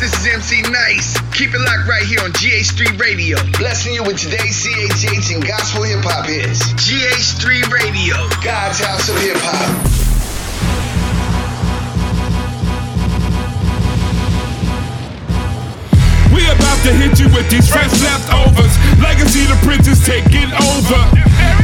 This is MC Nice. Keep it locked right here on GH3 Radio. Blessing you with today's CHH and gospel hip hop hits. GH3 Radio, God's House of Hip Hop. About to hit you with these fresh leftovers. Legacy the Prince is taking over.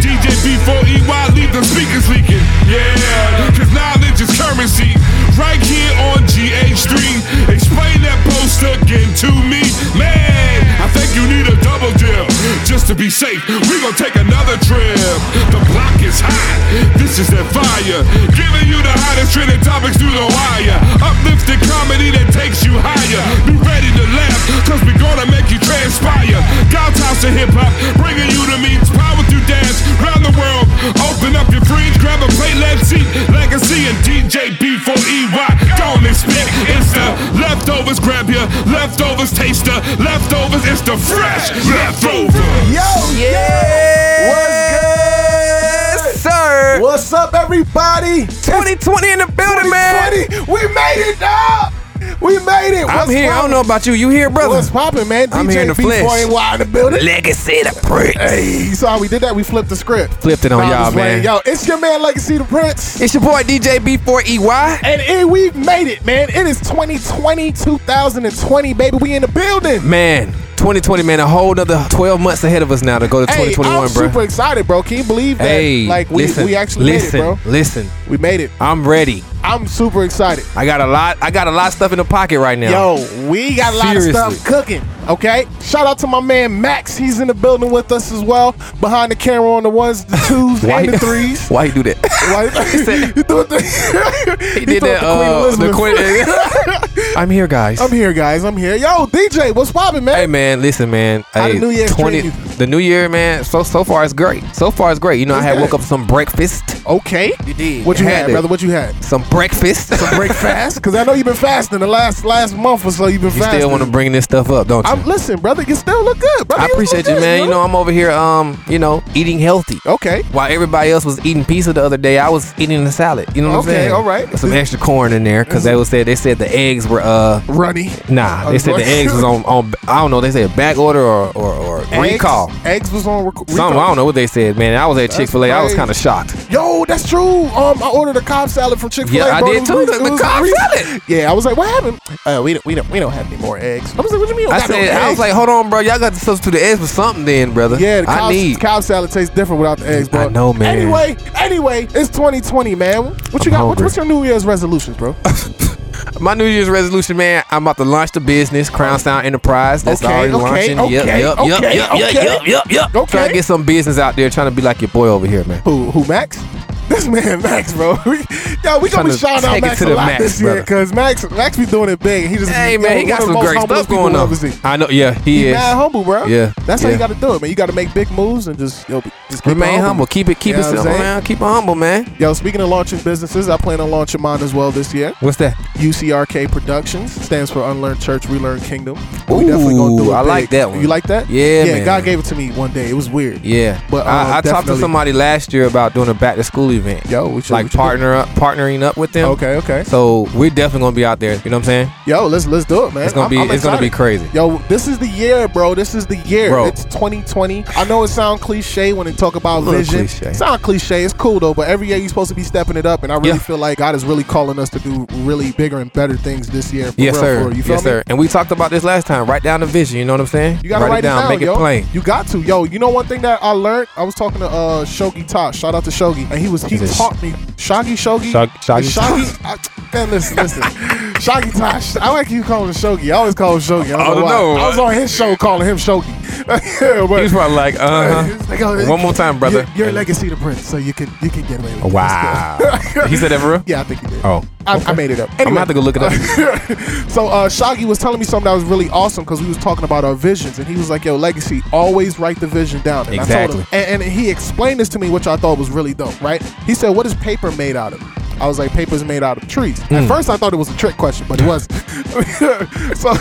DJ B4EY leave the speakers leaking. Yeah, cause knowledge is currency. Right here on GH3. Explain that post again to me. Man, I think you need a double dip. Just to be safe, we gon' take another trip. The block is hot. This is that fire. Giving you the hottest trending topics through the wire. Uplifting comedy that takes you higher. Be ready to laugh, cause we gonna make you transpire. God's House of Hip Hop, bringing you the means. Power through dance, round the world. Open up your fridge, grab a plate, let's eat. Legacy and DJ B4EY. Don't expect it's the leftovers. Grab your leftovers, taster. Leftovers, it's the fresh leftovers. Yo, Yeah. What's good? sir? What's up, everybody? 2020 in the building, man. 2020. We made it, dog. We made it. I'm What's here. I don't know about you. You here, brother? What's popping, man? I'm here in the flesh. B4AY in the building. Legacy the Prince. Hey, you saw how we did that? We flipped the script. Flipped it on Found y'all, man. Yo, it's your man, Legacy the Prince. It's your boy DJ B4EY. And it, we've made it, man. It is 2020, 2020, baby. We in the building. Man, 2020, man, a whole other 12 months ahead of us now to go to Hey, 2021, I'm bro. super excited, bro. Can you believe that? Hey, like we, listen, we actually listen, made it, bro. listen. We made it. I'm ready. I'm super excited. I got a lot. I got a lot of stuff in the pocket right now. Yo, we got a lot Seriously. of stuff cooking. Okay, shout out to my man Max. He's in the building with us as well. Behind the camera on the ones, the twos, why? and the threes. Why you do that? Why? you doing the, He did that. Uh, the Queen. I'm here, guys. I'm here, guys. I'm here. Yo, DJ, what's poppin', man? Hey man, listen man. How hey, the New Year's treating you? The New Year man. So so far it's great. So far it's great. You know, I had woke up some breakfast. Okay. You did. What you had, had brother? What you had? Some breakfast. Some breakfast. Because I know you've been fasting the last last month or so. You've been fasting. you fasting. still want to bring this stuff up, don't you? I'm listen, brother. You still look good, brother. I appreciate you, man. You know, I'm over here, um, you know, eating healthy. Okay. While everybody else was eating pizza the other day, I was eating the salad. You know what Okay, I'm saying? Okay, all right. Some extra corn in there because they was said they said the eggs were uh Runny. nah they said the eggs was on on I don't know they said back order or or, or recall. Eggs, eggs was on rec- Something I don't know what they said, man. I was at Chick Fil A. I was kind of shocked. Yo, that's true. Um, I ordered a Cobb salad from Chick Fil A. Yeah, I did too, the- the Cobb salad. Yeah, I was like, what happened? Uh, we don't, we don't, we don't have any more eggs. I was like, what do you mean? I got no said, I was like, hold on, bro. Y'all got to substitute the eggs for something, then, brother. yeah, the I need. Cobb salad tastes different without the eggs, bro. I know, man. Anyway, anyway, it's 2020, man. What you I'm got? What, what's your New Year's resolutions, bro? My New Year's resolution, man. I'm about to launch the business, Crown Sound Enterprise. That's Okay, already okay, launching. yep, okay, yep, okay, yep, yep, okay. yep, yep, yep, yep. Okay. Trying to get some business out there. Trying to be like your boy over here, man. Who? Who? Max? This man, Max, bro. We- Yo, we gonna be shouting out Max to a lot max, this year because Max, Max be doing it big. He just, Hey, yo, man, he got some great stuff going on. I've ever seen. I know. Yeah, he He is. mad humble, bro. Yeah, that's how you got to do it, man. You got to make big moves and just yo, just keep Remain humble. Keep it. Keep You it simple, man. Keep it humble, man. Yo, speaking of launching businesses, I plan on launching mine as well this year. What's that? UCRK Productions stands for Unlearned Church, Relearn Kingdom. we definitely gonna do Ooh, it. I big. like that one. You like that? Yeah, yeah. man. God gave it to me one day. It was weird. Yeah, But, uh, I, I talked to somebody last year about doing a back to school event. Yo, what you- like what you partner up, partnering up with them. Okay, okay. So we're definitely gonna be out there. You know what I'm saying? Yo, let's let's do it, man. It's gonna I'm- be I'm it's gonna be crazy. Yo, this is the year, bro. This is the year. Bro. It's 2020. I know it sounds cliche when they talk about vision. cliche. Sound cliche. It's cool though, but every year you're supposed to be stepping it up, and I really Yeah. feel like God is really calling us to do really bigger and better things this year. For Yes, real, sir. For. You feel yes, me? sir. And we talked about this last time. Write down the vision. You know what I'm saying? You gotta write, it down. Make yo. it plain. You got to, yo. You know one thing that I learned? I was talking to uh Shogi Tosh. Shout out to Shogi, and he was he Is it taught me Shogi Shogi Shog- Shoggy Shogi. I, man, listen, listen. Shogi Tosh. I like you calling him Shogi. I always call him Shogi. I don't, I don't know, know. I was on his show calling him Shogi. yeah, but He was probably like, uh huh. like, oh, One more time, brother. You're, you're legacy to Prince, so you can you can get away with it. Wow. He said that for real? yeah, I think he did. Oh. I, I made it up. I'm Anyway, gonna have to go look it up. so uh, Shaggy was telling me something that was really awesome because we was talking about our visions, and he was like, "Yo, legacy, always write the vision down." And I told Exactly. him, and, and he explained this to me, which I thought was really dope. Right? He said, "What is paper made out of?" I was like, paper's made out of trees. Hmm. At first, I thought it was a trick question, but it wasn't. so,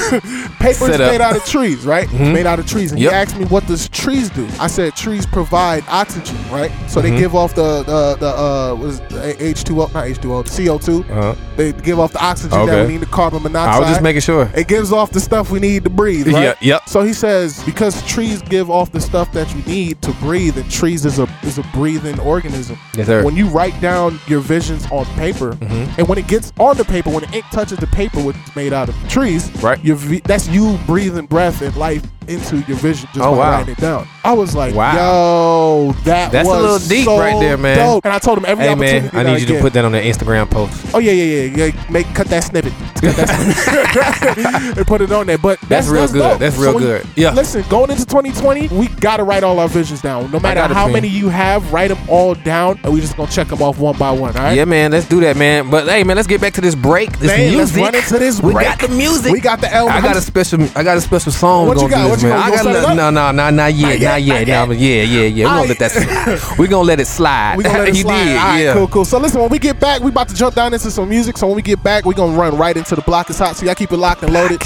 paper's. Mm-hmm. made out of trees, right? Made out of trees. And Yep. he asked me, what does trees do? I said, trees provide oxygen, right? So Mm-hmm. they give off the the, the uh, it, H2O, not H2O, CO2. Uh-huh. They give off the oxygen that we need, the carbon monoxide. I was just making sure. It gives off the stuff we need to breathe, right? Yeah, yep. So he says because trees give off the stuff that you need to breathe, and trees is a is a breathing organism. Yes, sir. Mm-hmm. When you write down your visions on paper, mm-hmm. and when it gets on the paper, when the ink touches the paper, which is made out of trees, Right. That's you breathing breath and life into your vision just Oh, by wow. writing it down. I was like, Wow. yo, that That's a little deep so right there, man. dope. And I told him every Hey man, I need you to get. put that on the Instagram post. Oh yeah, yeah, yeah, yeah. Make cut that snippet. Cut that snippet. and put it on there. But that's, That's real good. dope. That's real when- good. Yeah. Listen, going into 2020, we gotta write all our visions down. No matter how man. many you have, write them all down, and we just gonna check them off one by one. All right. Yeah, man, let's do that, man. But hey, man, let's get back to this break. This Man, let's run into this Break. We got the music. We got the album. I got a special. I got a special song. What we you got? Do What man. I got gonna set it no, no, no, not not yet, yet, not yet. not yet. No, yeah, yeah, yeah. We gonna let that slide. We gonna let it slide. We gonna let it you slide. did, All right, yeah. cool, cool. So listen, when we get back, we about to jump down into some music. So when we get back, we gonna run right into the block is hot. So y'all keep it locked and loaded.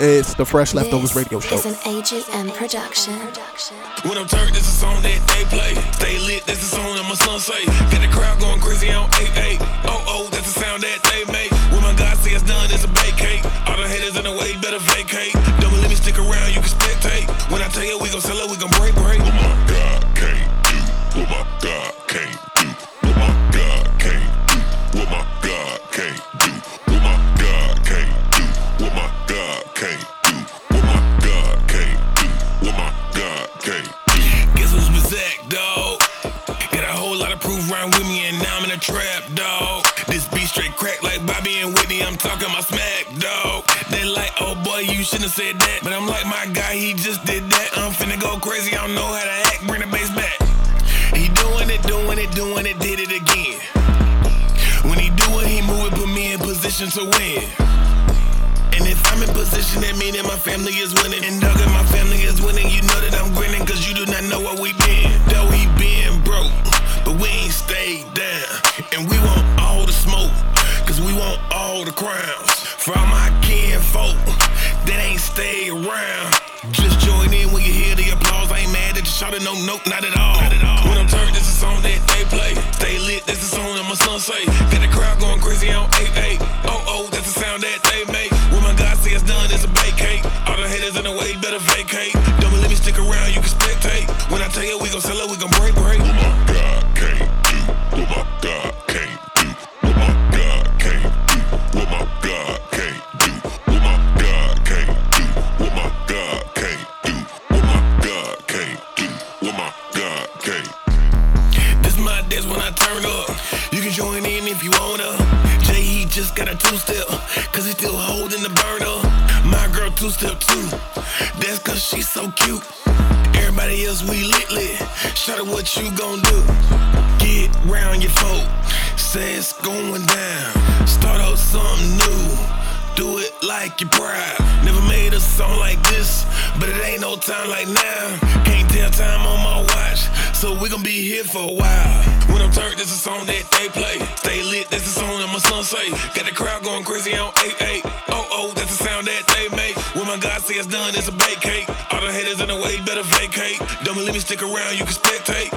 It's the Fresh Leftovers Radio Show. It's an AGM production. When I'm turned, this is a song that they play. Stay lit, that's the song that my son say. Get the crowd going crazy on have said that. But I'm like, my guy, he just did that. I'm finna go crazy. I don't know how to act. Bring the bass back. He doing it, doing it, doing it, did it again. When he do it, he move it, put me in position to win. And if I'm in position, that mean that my family is winning. And dog, if my family is winning, you know that I'm grinning, cause you do not know what we been. Though we been broke, but we ain't stayed down. And we want all the smoke, cause we want all the crowns. For all my kin folk stay around. Just join in when you hear the applause. I ain't mad at you, shout it, no, nope, not at all. Not at all. When I'm turned, this is a song that they play. Stay lit, that's the song that my son say. Got the crowd going crazy on 8 8. Oh, oh, that's the sound that they make. When my God say it's done, it's a vacate. For a while. When I'm turned, this is a song that they play. Stay lit, that's the song that my son say. Got the crowd going crazy on 8 8. Oh, oh, that's the sound that they make. When my God say it's done, it's a bake cake. All the haters in the way, better vacate. Don't let me stick around, you can spectate.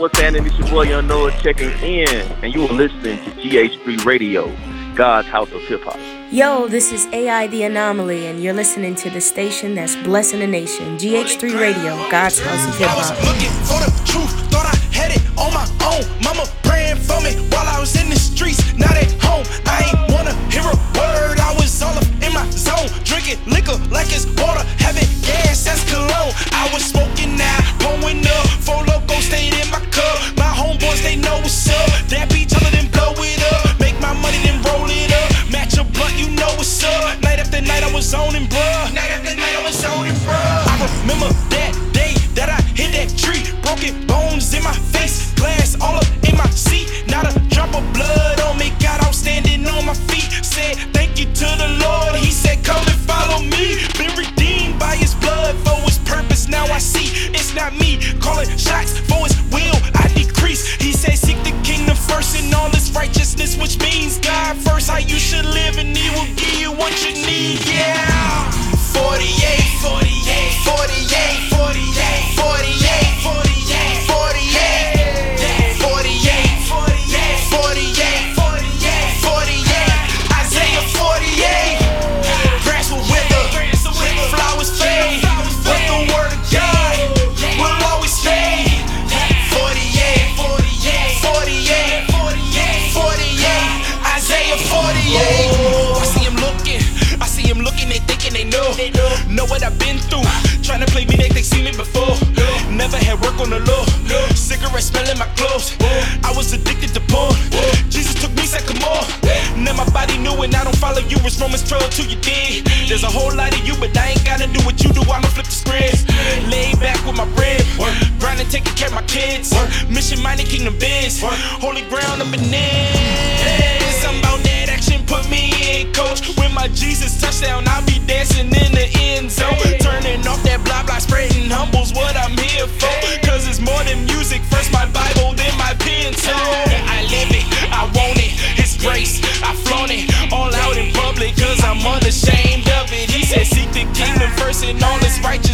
What's up? What's happening? It's your boy Young Noah checking in, and you are listening to GH3 Radio, God's House of Hip Hop. Yo, this is AI The Anomaly, and you're listening to the station that's blessing the nation. GH3 Radio, God's House of Hip I was Hop. looking for the truth, thought I had it on my own. Mama praying for me while I was in the streets, not at home. I ain't wanna hear a word. I was all up in my zone, drinking liquor like it's water, having gas as cologne. I was smoking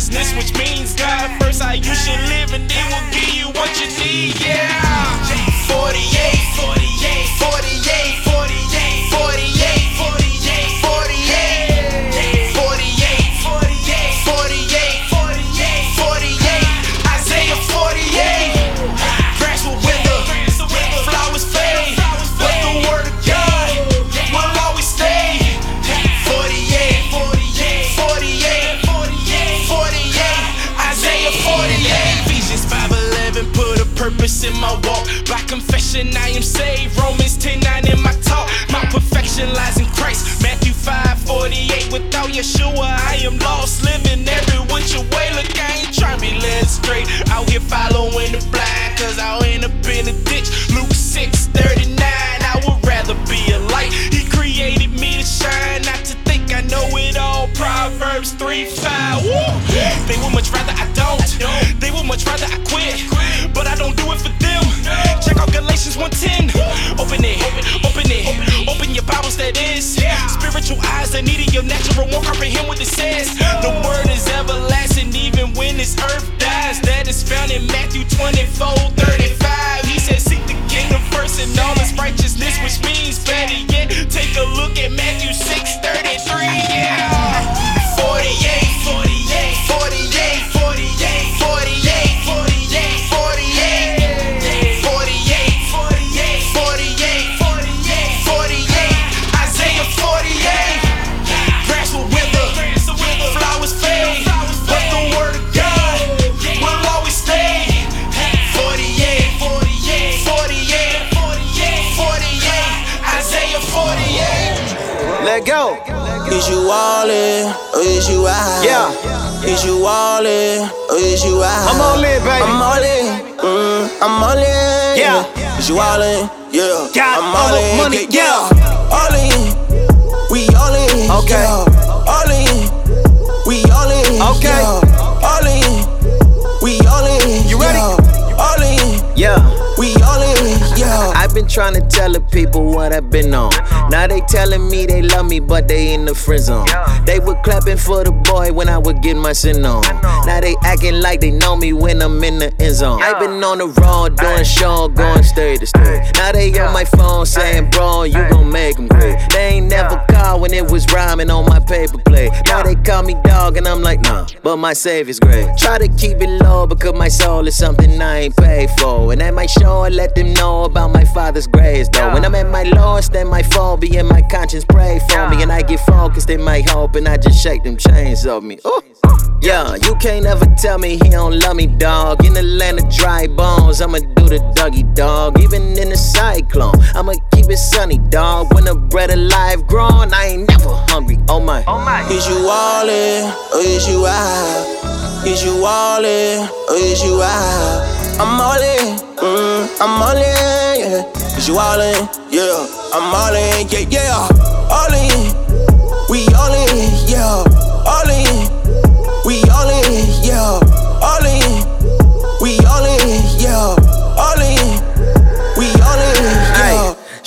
righteousness, which means go. Is you all in or is you out? Yeah. Is you all in or is you out? I'm all in, baby. I'm all in. Mm, I'm all in. Yeah. Is you all in? Yeah. Got I'm all in. money, yeah. All in. We all in. Okay. Yeah. All in. We all in. Okay. Yeah. Been trying to tell the people what I've been on. Now they telling me they love me, but they in the friend zone. They were clapping for the boy when I would get my sin on. Now they acting like they know me when I'm in the end zone. i been on the road doing show, going state to state. Now they on my phone saying, bro, you gon' make them great. They ain't never called when it was rhyming on my paper plate. Now they call me dog and I'm like, nah, but my savior's great. Try to keep it low because my soul is something I ain't paid for. And at my show, I let them know about my father's grace, though. When I'm at my lowest, then my phone be in my conscience pray for me. And I get focused in my hope and I just shake them chains off me. Ooh. Yeah, you can't ever tell me he don't love me, dog. In the land of dry bones, I'ma do the Dougie, dog. Even in the cyclone, I'ma keep it sunny, dog. When the bread of life grown, I ain't never hungry. Oh my. Oh my. Is you all in or is you out? Is you all in or is you out? I'm all in, mm, I'm all in, yeah. Cause you all in, yeah. I'm all in, yeah, yeah. All in, we all in, yeah. All in.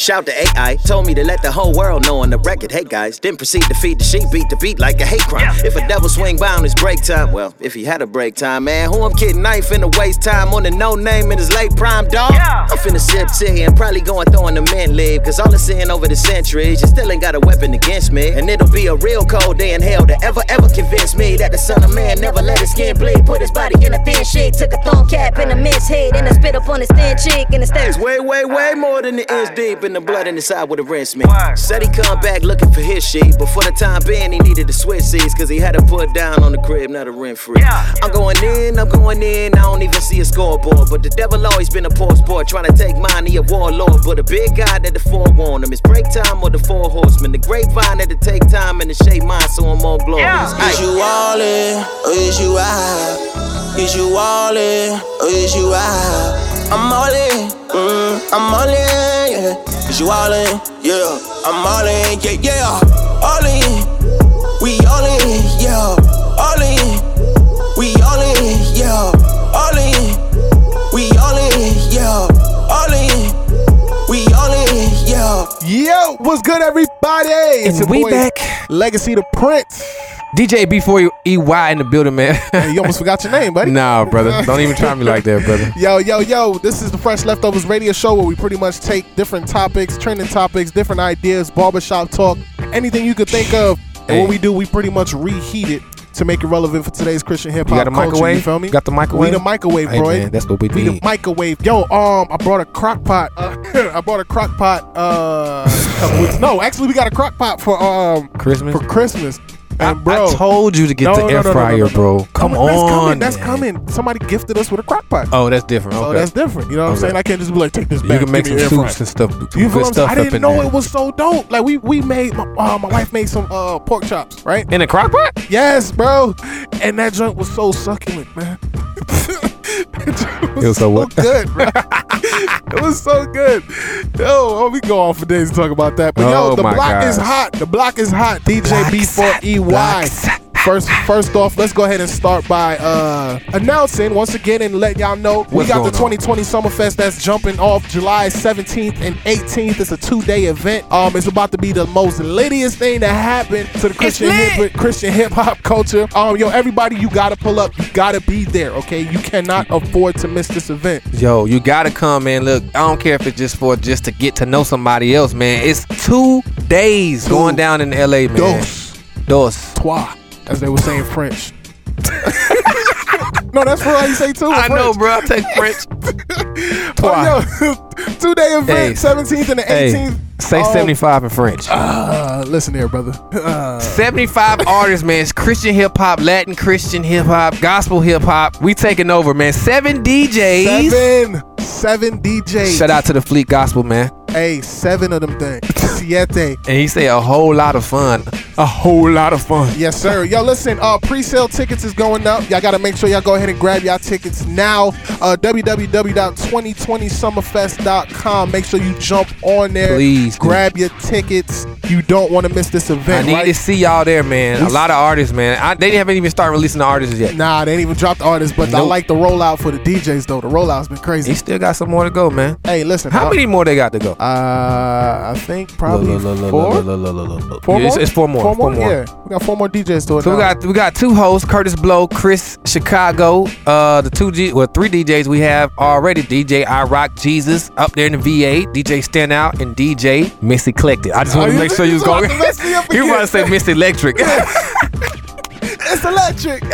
Out to AI. Told me to let the whole world know on the record. Hey guys, then proceed to feed the sheep, beat the beat like a hate crime. If a devil swing by on his break time, well, if he had a break time, man, who I'm kidding? I ain't finna waste time on the no name in his late prime, dog. I'm finna sip tea and probably going throwing the men leave. Cause all the sin over the centuries, you still ain't got a weapon against me. And it'll be a real cold day in hell to ever, ever convince me that the son of man never let his skin bleed. Put his body in a thin sheet, took a thorn cap in a men's head, and a spit up on his thin cheek, and instead. It's way, way, way more than the inch deep, and the blood in his eye would have rinsed me. Said he come back looking for his sheet, but for the time being, he needed to switch seats, cause he had to put down on the crib, not a rent free. I'm going in, I'm going in, I don't even see a scoreboard, but the devil always been a poor sport, trying to take mine, he a warlord, but a big guy that the forewarn him. It's break time or the four horsemen, the grapevine that to take time and to shape mine so I'm more glorious. Is you all in, or is you out? Is you all in, or is you out? I'm all in, mm, I'm all in, yeah. Is you all in, yeah. I'm all in, yeah, yeah. All in, we all in, yeah. All in, we all in, yeah. All in, Yo, what's good, everybody? It's And your we boy, back. Legacy the Prince. DJ B4 EY in the building, man. Hey, you almost forgot your name, buddy. nah, brother. Don't even try me like that, brother. Yo, yo, yo, this is the Fresh Leftovers radio show where we pretty much take different topics, trending topics, different ideas, barbershop talk, anything you could think of. And Hey. what we do, we pretty much reheat it to make it relevant for today's Christian hip You hop got a culture. You microwave? feel me? Got the microwave? We the microwave, Hey, bro. man, that's what we We the microwave. Yo, um, I brought a crock pot. Uh, I brought a crock pot. Uh, a couple weeks- no, actually, we got a crock pot for um Christmas? for Christmas. I, And bro, I told you to get No, the no, air no, fryer, bro. Come that's on. coming. That's coming. Somebody gifted us with a crock pot. Oh, that's different. So Okay. that's different. You know what I'm saying? I can't just be like, take this you can make some me soups and stuff. You feel what I'm saying? I didn't know there. it was so dope. Like we we made my, uh, my wife made some uh, pork chops, right? in a crock pot. Yes, bro. And that joint was so succulent, man. It was so what? good, bro. it was so good. Yo, oh, we go on for days to talk about that. But yo, Oh, the my block is hot. The block is hot. DJ B4EY. Block's First, first off, let's go ahead and start by uh, announcing once again and letting y'all know we What's got the going on? 2020 Summerfest that's jumping off July 17th and 18th. It's a two-day event. Um, it's about to be the most littiest thing that happened to the Christian hip Christian hip hop culture. Um, yo, everybody, you gotta pull up. You gotta be there. Okay, you cannot afford to miss this event. Yo, you gotta come, man. Look, I don't care if it's just for just to get to know somebody else, man. It's two days Two. going down in LA, man. Dos, Dos. trois, as they were saying French. no, that's for how you say too. in I know, bro. I take French. Oh, yo, two day event, Hey. 17th and the 18th. Hey, say Um, 75 in French. Uh, listen here, brother. Uh, 75 artists, man. It's Christian hip hop, Latin Christian hip hop, gospel hip hop. We taking over, man. Seven DJs. seven, seven DJs. Shout out to the Fleet Gospel, man. Hey, seven of them things. Siete. And he say a whole lot of fun. A whole lot of fun. Yes, sir. Yo, listen, uh, pre-sale tickets is going up. Y'all gotta make sure y'all go ahead and grab y'all tickets now. Uh, www.2020summerfest.com. Make sure you jump on there. Please do. Grab your tickets. You don't want to miss this event. I need right? to see y'all there, man. A lot of artists, man. I, they haven't even started releasing the artists yet. Nah, they ain't even dropped the artists, but I like the rollout for the DJs though. The rollout's been crazy. He still got some more to go, man. hey, listen. How uh, many more they got to go? Uh, I think probably four. it's, more? it's four more. Four more. More. Yeah, we got four more DJs to it. So we got we got two hosts, Kurtis Blow, Chris Chicago. Uh, the two G, well, three DJs we have already. DJ I Rock Jesus up there in the VA. DJ Standout and DJ Missy Collected. I just want to make sure you was going. to mess me You again? want to say Miss Electric? It's electric.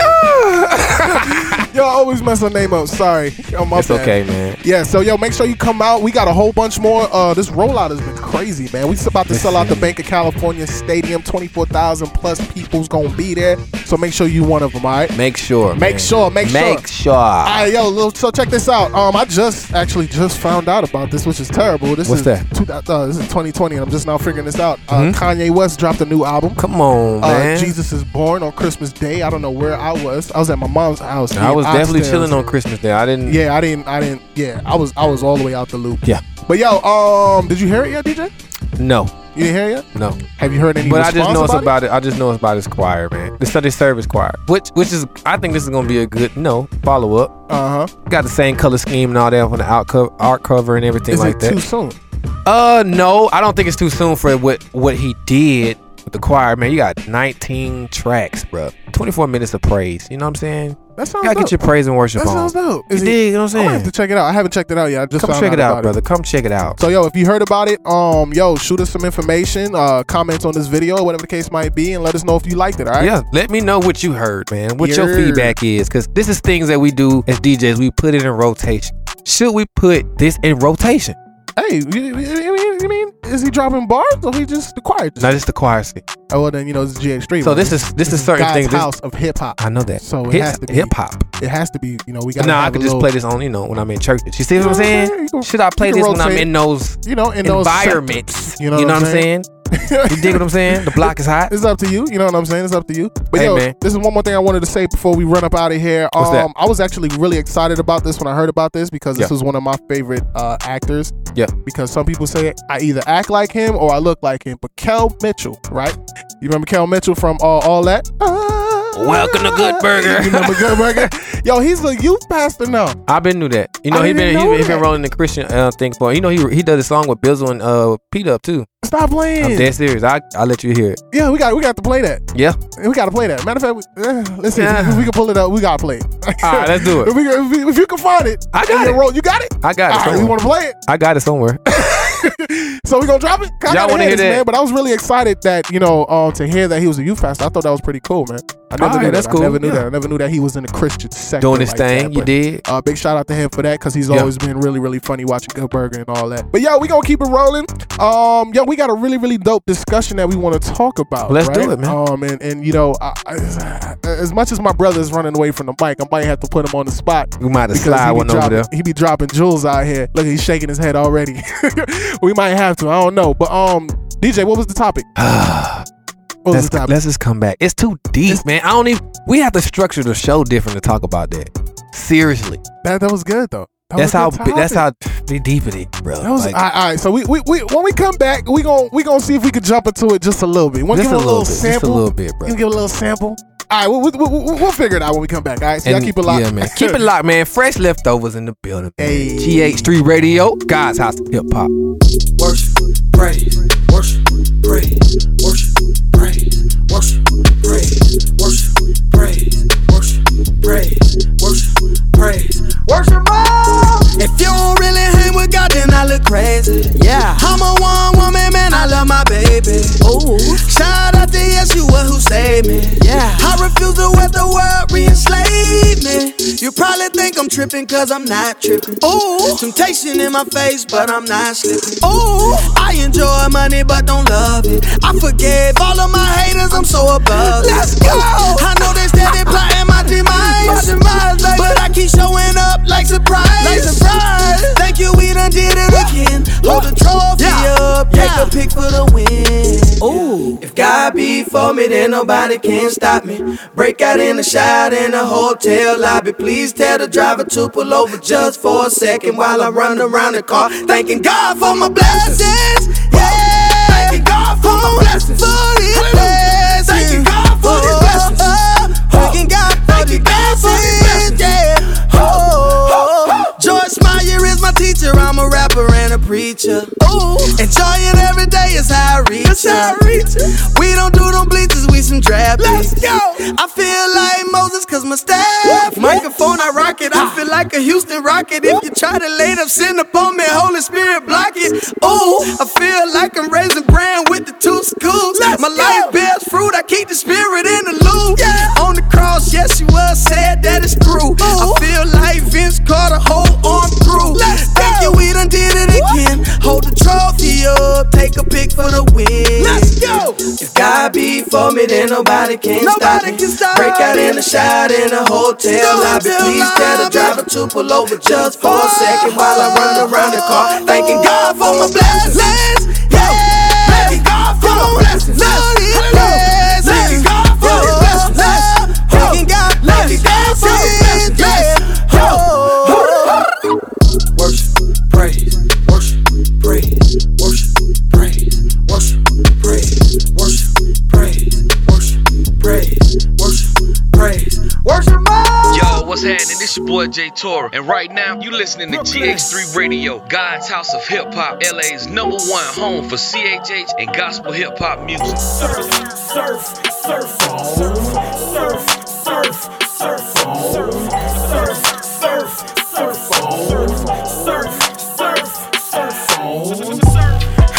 yo, I always mess her name up. Sorry. Yo, my it's bad. okay, man. Yeah, so yo, make sure you come out. We got a whole bunch more. Uh, this rollout has been crazy, man. We about to sell out the Banc of California Stadium. Twenty four thousand plus people's gonna be there. So make sure you one of them. All right. Make sure. Make man. sure, make sure. Make sure. All right, yo, little- so check this out. Um, I just actually just found out about this, which is terrible. This What's is that? Two, uh, this is 2020, and I'm just now figuring this out. Uh, Kanye West dropped a new album. Come on, Uh, Mm-hmm. man. Jesus is born on Christmas Day. I don't know where I was. I was at my mom's house. I was definitely Oxtails. chilling on Christmas Day. I didn't. Yeah, I didn't. I didn't. Yeah, I was. I was all the way out the loop. Yeah. But yo, um, did you hear it yet, DJ? No. You didn't hear it yet? No. Have you heard any? But I just know it's about, about it. I just know it's about his choir, man. The Sunday service choir, which which is I think this is gonna be a good no follow up. Uh huh. Got the same color scheme and all that on the out cover, art cover and everything Is like it that. too soon? Uh, no, I don't think it's too soon for what what he did with the choir. Man, you got 19 tracks, bro. 24 minutes of praise. You know what I'm saying? That sounds Gotta dope. get your praise and worship That on. sounds dope. You Is dig? You know what I'm I might have to check it out. I haven't checked it out yet. I just Come check it out, brother. Come check it out. So yo, if you heard about it, um, yo, shoot us some information, uh, comments on this video, whatever the case might be, and let us know if you liked it. All right? Yeah, let me know what you heard, man. What your feedback is, because this is things that we do as DJs. We put it in rotation. Should we put this in rotation? Hey, you, you, you mean, you mean is he dropping bars or he just the choir? Not just the choir. Oh well, then you know it's GH3. So this is this is certain God's things. This- house of hip hop. I know that. So it has to be hip hop. It has to be. You know, we got. Now I could just play this on, you know, when I'm in church. You see what I'm saying? Should I play this when I'm in those you know, in those environments? sectors, you know, what I'm saying? You dig what I'm saying? The block is hot. It's up to you. You know what I'm saying? It's up to you. But Hey, yo, man. this is one more thing I wanted to say before we run up out of here. What's that? um, I was actually really excited about this when I heard about this because this Yeah. is one of my favorite uh, actors. Yeah. Because some people say I either act like him or I look like him. But Kel Mitchell, right? You remember Kel Mitchell from uh, All That? Welcome to Good Burger. You remember Good Burger? Yo, he's a youth pastor now. I've been knew that. You know, I he been didn't he, know he been that. rolling the Christian uh, thing for. You know, he he does a song with Bizzle and uh Pete up too. Stop playing. I'm dead serious. I I'll let you hear it. Yeah, we got we got to play that. Yeah. We got to play that. Matter of fact, we, eh, let's see Yeah. if we can pull it up. We got to play it. All right, let's do it. if, we, if, we- if you can find it, I got it. roll- you got it. I got it. All right, you want to play it? I got it somewhere. So we gonna drop it. I Y'all wanna hear hear this, that? man. But I was really excited that you know um, to hear that he was a youth pastor. I thought that was pretty cool, man. I never All right, knew that's that. cool. I never knew Yeah. that. I never knew that he was in the Christian sector Doing his like thing. that. You But, did. Uh, big shout out to him for that because he's Yeah. always been really, really funny watching Good Burger and all that. But yo, we gonna keep it rolling. Um, yo, we got a really, really dope discussion that we want to talk about. Let's do it, man. Um, and and you know, I, I, as much as my brother is running away from the mic, I might have to put him on the spot. We might have to slide he be one over there. He be dropping jewels out here. Look, he's shaking his head already. we might have to. I don't know. But um, DJ, what was the topic? What Let's, let's just come back. It's too deep, man. I don't even. We have to structure the show different to talk about that. Seriously, That that was good though. That that's how. That's how deep it is, bro. That was Like, all right, all right. So we, we, we when we come back, we gon' we gonna see if we can jump into it just a little bit. Want to Just give a a little little bit, just a little bit, bro. You give a little sample. All right, we'll, we'll, we'll, we'll figure it out when we come back. All right, so y'all keep it locked. Yeah, man. Keep it locked, man. Fresh leftovers in the building. man. Hey. GH3 Radio, God's House of Hip Hop. Worship, praise, worship, praise, worship, praise, worship, think I'm tripping, cause I'm not tripping. Ooh, temptation in my face, but I'm not slipping. Ooh, I enjoy money, but don't love it. I forgave all of my haters, I'm so above. Let's go. I know they steady plotting my demise, but I keep showing up like surprise. Like surprise. Thank you, we done did it again. Hold the trophy up, take a pick for the win. Ooh, if God be for me, then nobody can stop me. Break out in the shout in the hotel lobby. Please tell the driver to pull over just for a second while I run around the car, thanking God for my blessings. Yeah, thanking God for my blessings. For rapper and a preacher. Ooh, enjoying every day is how I reach. How I reach we don't do them bleachers, we some draft Let's go. I feel like Moses, cause my staff. Microphone, I rock it. I ah. feel like a Houston rocket. If you try to lay up sin upon me, Holy Spirit block it. Ooh, I feel like I'm raising brand with the two schools. my life bears fruit. I keep the spirit in the loop. On the cross, yes, you was said that it's true. I feel like Vince Carter, hold take a pick for the win. Let's go. If God be for me, then nobody can stop me. Break out in a shout in the hotel lobby. Please tell the driver to pull over just for a second while I run around the car, thanking God for my blessings. DJ Torre, and right now you listening to GH3 Radio, God's House of Hip Hop, LA's number one home for CHH and gospel hip hop music. Surf, surf, surf, surf, surf, surf, surf, surf.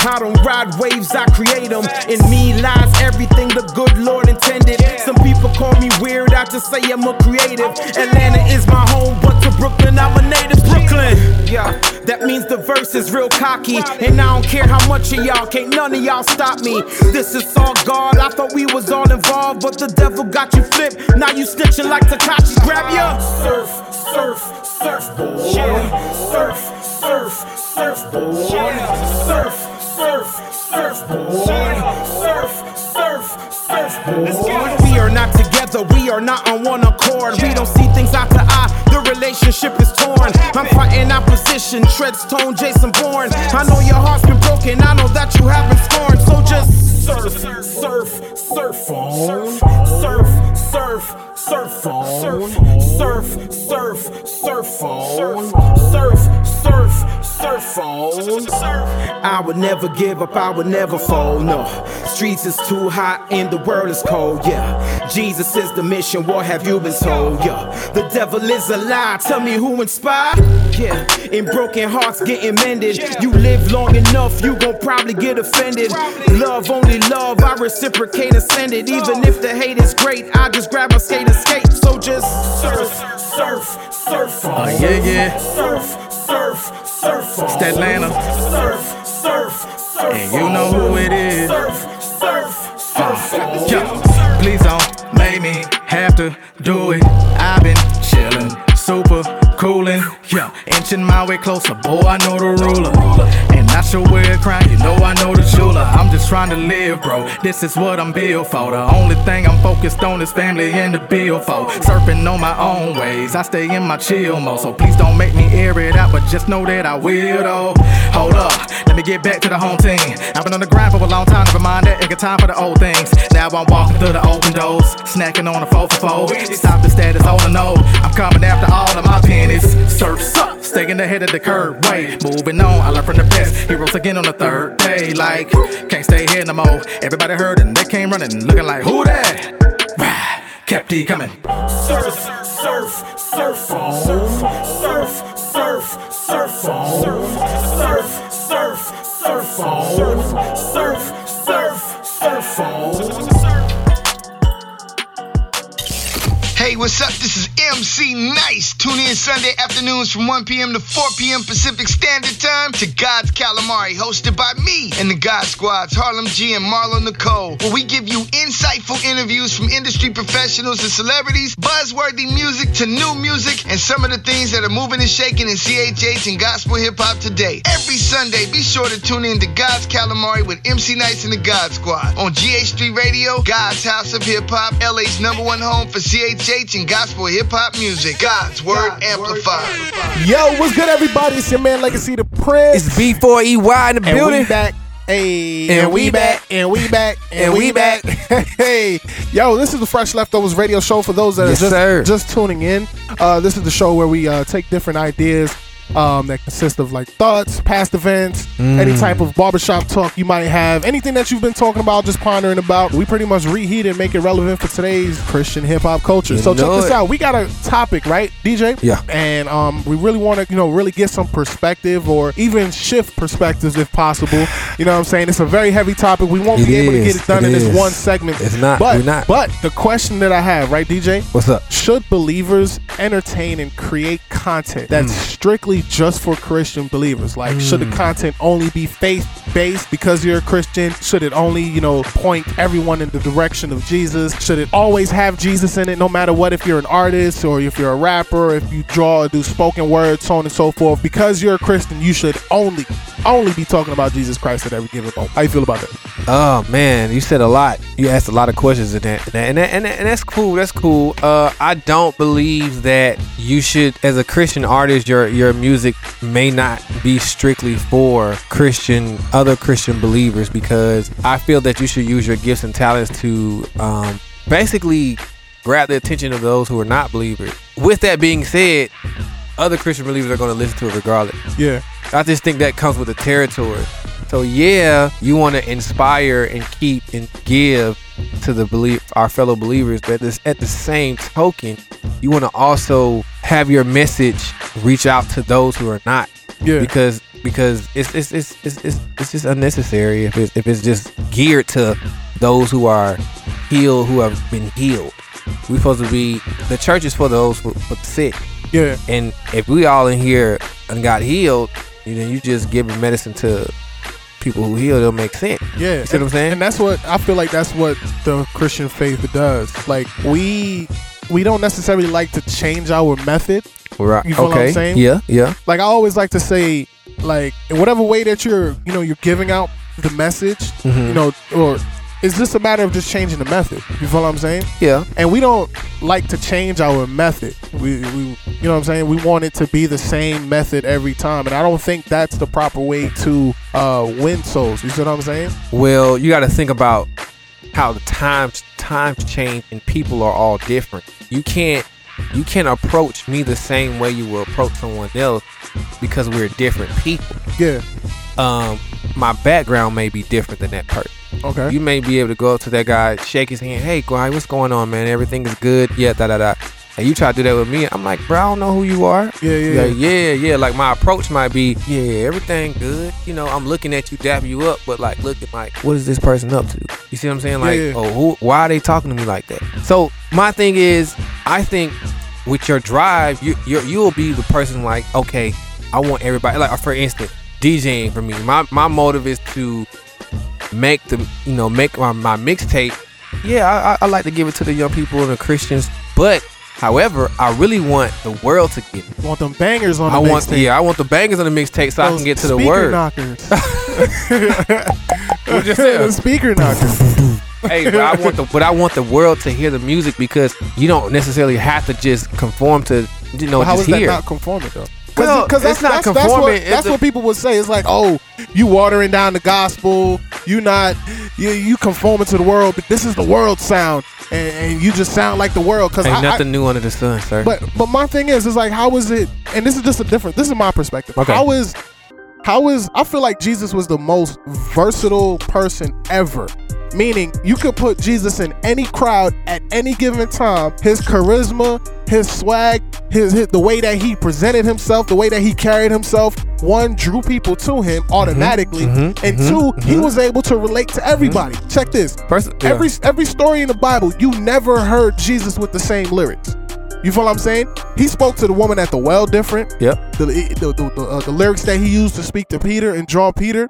I don't ride waves, I create them. In me lies everything the good Lord intended. Some people call me weird, I just say I'm a creative. Atlanta is my home Brooklyn, I'm a native. Brooklyn, yeah, that means the verse is real cocky. And I don't care how much of y'all, can't none of y'all stop me. This is all God, I thought we was all involved, but the devil got you flipped. Now you snitching like Tekashi. Grab your surf, surf, surfboard. Surf, surf, surfboard. Surf surf, surfboard. Surf, surf, surfboard. We are not together, we are not on one accord. We don't see things eye to eye, the relationship is torn. I'm fighting opposition, treads tone, Jason Bourne. I know your heart's been broken, I know that you have been scorned. So just surf, surf, surf on. Surf, surf, surf on. Surf, surf, surf on. Surf, surf, surf on. I would never give up, I would never fold. No, streets is too hot and the world is cold. Yeah, Jesus is the mission. What have you been told? Yeah, the devil is a lie. Tell me who inspired? Yeah, in broken hearts getting mended. You live long enough, you gon' probably get offended. Love only love, I reciprocate and send it. Even if the hate is great, I just grab my skate and skate. So just surf, surf, surf. Oh yeah, yeah. Surf, surf, surf. It's Atlanta. Surf, surf, surf. And you know who it is. Surf, surf, Uh, yeah. Please don't make me have to do it. I've been chillin', super coolin', yeah. Inching my way closer, boy, I know the ruler. And not sure where it crying, you know I know the jeweler. I'm just trying to live, bro. This is what I'm built for. The only thing I'm focused on is family and the bill for. Surfing on my own ways, I stay in my chill mode. So please don't make me air it out, but just know that I will, though. Hold up, let me get back to the home team. I've been on the grind for a long time, never mind that. Ain't got time for the old things. Now I'm walking through the open doors, snacking on a 4 for 4. Stop the status, hold a no. I'm coming after all of my pennies. Surf's up, staying ahead of the curve. Wait, moving on, I learned from the best. Heroes again on the third day. Like, can't stay here no more. Everybody heard and they came running, looking like, who that? Rah, Kept D coming. Surf, surf, surf on. Surf, surf, surf on. Surf, surf, surf on. Surf, surf, surf on. What's up? This is MC Nice. Tune in Sunday afternoons from 1 p.m. to 4 p.m. Pacific Standard Time to God's Calamari, hosted by me and the God Squads, Harlem G and Marlon Nicole, where we give you insightful interviews from industry professionals and celebrities, buzzworthy music to new music, and some of the things that are moving and shaking in CHH and gospel hip hop today. Every Sunday, be sure to tune in to God's Calamari with MC Nice and the God Squad on GH3 Radio, God's House of Hip Hop, LA's number one home for CHH and gospel hip hop music. God's Word Amplified. Yo, what's good, everybody? It's your man Legacy the Prince. It's B4EY in the and building. we back. Hey, And we back. and we back, And we back. hey, yo, this is the Fresh Leftovers radio show for those that Yes, are just, sir. just tuning in. Uh, this is the show where we uh, take different ideas um, that consist of like thoughts, past events, Mm. any type of barbershop talk you might have, anything that you've been talking about, just pondering about. We pretty much reheat it and make it relevant for today's Christian hip hop culture. You so check know this out. We got a topic, right, DJ? Yeah. And um, we really want to, you know, really get some perspective or even shift perspectives if possible. You know what I'm saying? It's a very heavy topic. We won't It be able to get it done It in this one segment. It's not. But, We're not. but the question that I have, right, DJ? What's up? Should believers entertain and create content that's Mm. strictly just for Christian believers? Like, should the content only be faith based because you're a Christian? Should it only, you know, point everyone in the direction of Jesus? Should it always have Jesus in it, no matter what? If you're an artist or if you're a rapper, if you draw or do spoken words, so on and so forth. Because you're a Christian, you should only, only be talking about Jesus Christ at every given moment. How you feel about that? Oh man, you said a lot. You asked a lot of questions in that, and that, and, that, and, that- and that's cool. That's cool. Uh, I don't believe that you should, as a Christian artist, your your music may not be strictly for Christian other Christian believers because I feel that you should use your gifts and talents to um, basically grab the attention of those who are not believers. With that being said, other Christian believers are going to listen to it regardless. Yeah. I just think that comes with the territory. So yeah, you want to inspire and keep and give to the believe our fellow believers, but this, at the same token, you want to also have your message reach out to those who are not. Yeah. Because because it's it's it's it's, it's, it's just unnecessary if it's if it's just geared to those who are healed who have been healed. We're supposed to be the church is for those who for the sick. Yeah. And if we all in here and got healed, you know, you just giving medicine to people who heal, it'll make sense. Yeah, You see what I'm saying? And that's what I feel like. That's what the Christian faith does. Like we, we don't necessarily like to change our method. Right. You feel what okay. I'm saying? Yeah. Yeah. Like I always like to say, like in whatever way that you're, you know, you're giving out the message, Mhm. you know, or it's just a matter of just changing the method. You feel what I'm saying? Yeah. And we don't like to change our method. We, we, you know what I'm saying? We want it to be the same method every time, and I don't think that's the proper way to uh, win souls. You see what I'm saying? Well, you got to think about how the times times change and people are all different. You can't you can't approach me the same way you will approach someone else because we're different people. Yeah. Um, my background may be different than that person. Okay. You may be able to go up to that guy, shake his hand, hey, guy, what's going on, man? Everything is good. Yeah, da da da. And you try to do that with me, I'm like, bro, I don't know who you are. Yeah, yeah, Like, yeah, yeah. Like my approach might be, yeah, everything good. You know, I'm looking at you, dap you up, but like, looking like, what is this person up to? You see what I'm saying? Like, Yeah, oh, who, why are they talking to me like that? So my thing is, I think with your drive, you you you'll be the person like, okay, I want everybody. Like, for instance, DJing for me, my my motive is to make the you know make my, my mixtape. Yeah, I, I, I like to give it to the young people and the Christians, but however, I really want the world to get it. Want them bangers on the I want mixtape. yeah, I want the bangers on the mixtape so I can get to the speaker word. knockers. What you say? the speaker knockers. hey, but I want the but I want the world to hear the music because you don't necessarily have to just conform to you know But how just is that hear. not conforming though? Well, that's, it's not that's, that's conforming. what, that's a- what people would say. It's like, oh, you watering down the gospel. You not you you conforming to the world, but this is the world sound, and, and you just sound like the world. Because Ain't I, nothing new under the sun, sir. But but my thing is, is like, how is it? And this is just a different. This is my perspective. Okay. How is how is I feel like Jesus was the most versatile person ever. Meaning, you could put Jesus in any crowd at any given time. His charisma, his swag, his, his the way that he presented himself, the way that he carried himself, one drew people to him automatically, mhm, and mhm, 2 he mhm. was able to relate to everybody. Check this: First, yeah. every every story in the Bible, you never heard Jesus with the same lyrics. You feel what I'm saying? He spoke to the woman at the well different. Yep. The the, the, the, uh, the lyrics that he used to speak to Peter and draw Peter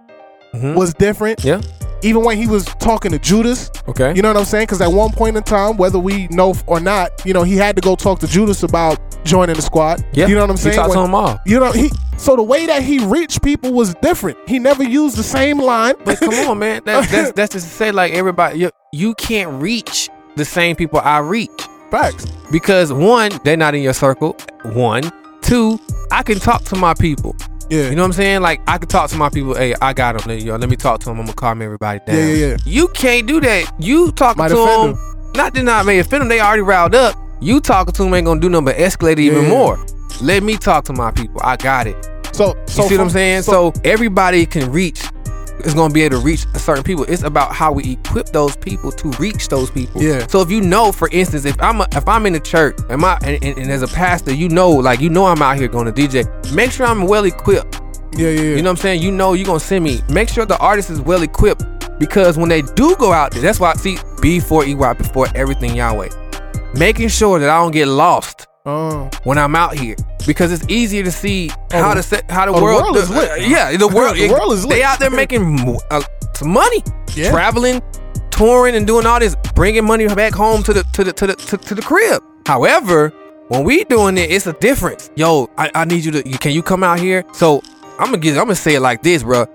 was different. Yeah. Even when he was talking to Judas. Okay. You know what I'm saying? Because at one point in time, whether we know or not, you know, he had to go talk to Judas about joining the squad. Yeah. You know what I'm saying? He talked to When- them all. You know, he so the way that he reached people was different. He never used the same line. But come on, man. That's that's that's just to say like everybody you you can't reach the same people I reach. Facts. Because one, they're not in your circle. One, two, I can talk to my people. Yeah. You know what I'm saying? Like I can talk to my people. Hey, I got them. Yo, let me talk to them. I'm gonna calm everybody down. Yeah, yeah, yeah. You can't do that. You talking Might to offend them. Not that not may offend them. They already riled up. You talking to them ain't gonna do nothing but escalate it even Yeah. more. Let me talk to my people. I got it. So, You so see what I'm from- saying? So, everybody can reach. Is gonna be able to reach certain people. It's about how we equip those people to reach those people. Yeah. So if you know, for instance, if I'm a, if I'm in the church, and my and, and, and as a pastor, you know, like you know, I'm out here going to DJ. Make sure I'm well equipped. Yeah, yeah, yeah. You know what I'm saying? You know, you're gonna send me. Make sure the artist is well equipped because when they do go out there, that's why I see before EY before everything Yahweh, making sure that I don't get lost Oh. when I'm out here because it's easier to see how the- to set how the oh, the world, world is lit. uh, yeah the world The world is lit. they out there making uh, some money Yeah. traveling touring and doing all this bringing money back home to the to the to the to, to the crib however when we doing it it's a difference yo I, I need you to you, can you come out here so I'm gonna get I'm gonna say it like this bro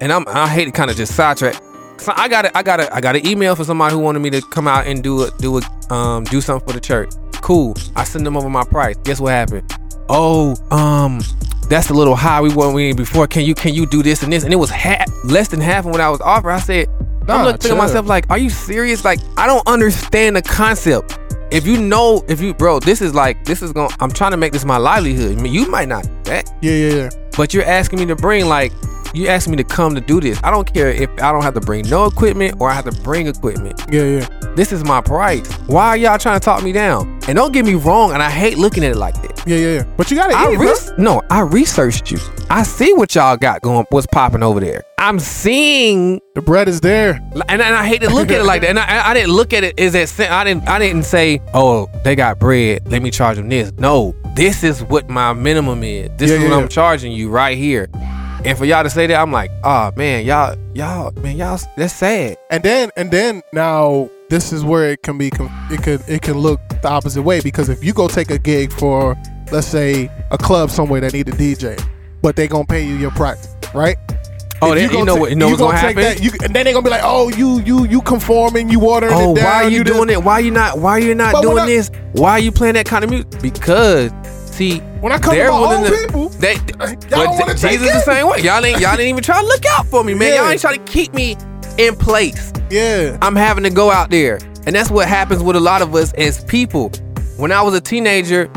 and I'm I hate to kind of just sidetrack so I got it. I got a, I got an email for somebody who wanted me to come out and do a do a um do something for the church. Cool. I send them over my price. Guess what happened? Oh, um, that's a little high. We weren't we before. Can you can you do this and this? And it was half less than half of what I was offered. I said, Nah, I'm looking at myself like, are you serious? Like I don't understand the concept. if you know, if you, bro, this is like, this is going. to I'm trying to make this my livelihood. I mean, you might not. That, Yeah, yeah, yeah. but you're asking me to bring like, you asking me to come to do this. I don't care if I don't have to bring no equipment or I have to bring equipment. Yeah, yeah. This is my price. Why are y'all trying to talk me down? And don't get me wrong, and I hate looking at it like that. Yeah, yeah, yeah. But you gotta I eat, res- no, I researched you. I see what y'all got going, what's popping over there. I'm seeing The bread is there. and, and I hate to look at it like that. And I, I didn't look at it as that. I didn't. I didn't say, "Oh, they got bread. Let me charge them this." No, this is what my minimum is. This Yeah, is what yeah. I'm charging you right here. And for y'all to say that, I'm like, "Oh man, y'all, y'all, man, y'all. That's sad." And then and then now this is where it can be com- it could it can look the opposite way because if you go take a gig for let's say a club somewhere that need a DJ, but they gonna pay you your price, right? Oh, they- you gonna know what- you know what's gonna gonna happen? That, you, and then they gonna be like, oh, you you you conforming, you watering Oh, it down. why are you this- doing it? Why are you not? Why are you not But doing this? Why are you playing that kind of music? Because see, When I come to they're my willing own to. people, They, y'all but don't Jesus take the same way. Y'all ain't. Y'all didn't even try to look out for me, man. Yeah. Y'all ain't trying to keep me in place. Yeah. I'm having to go out there, and that's what happens with a lot of us as people. When I was a teenager,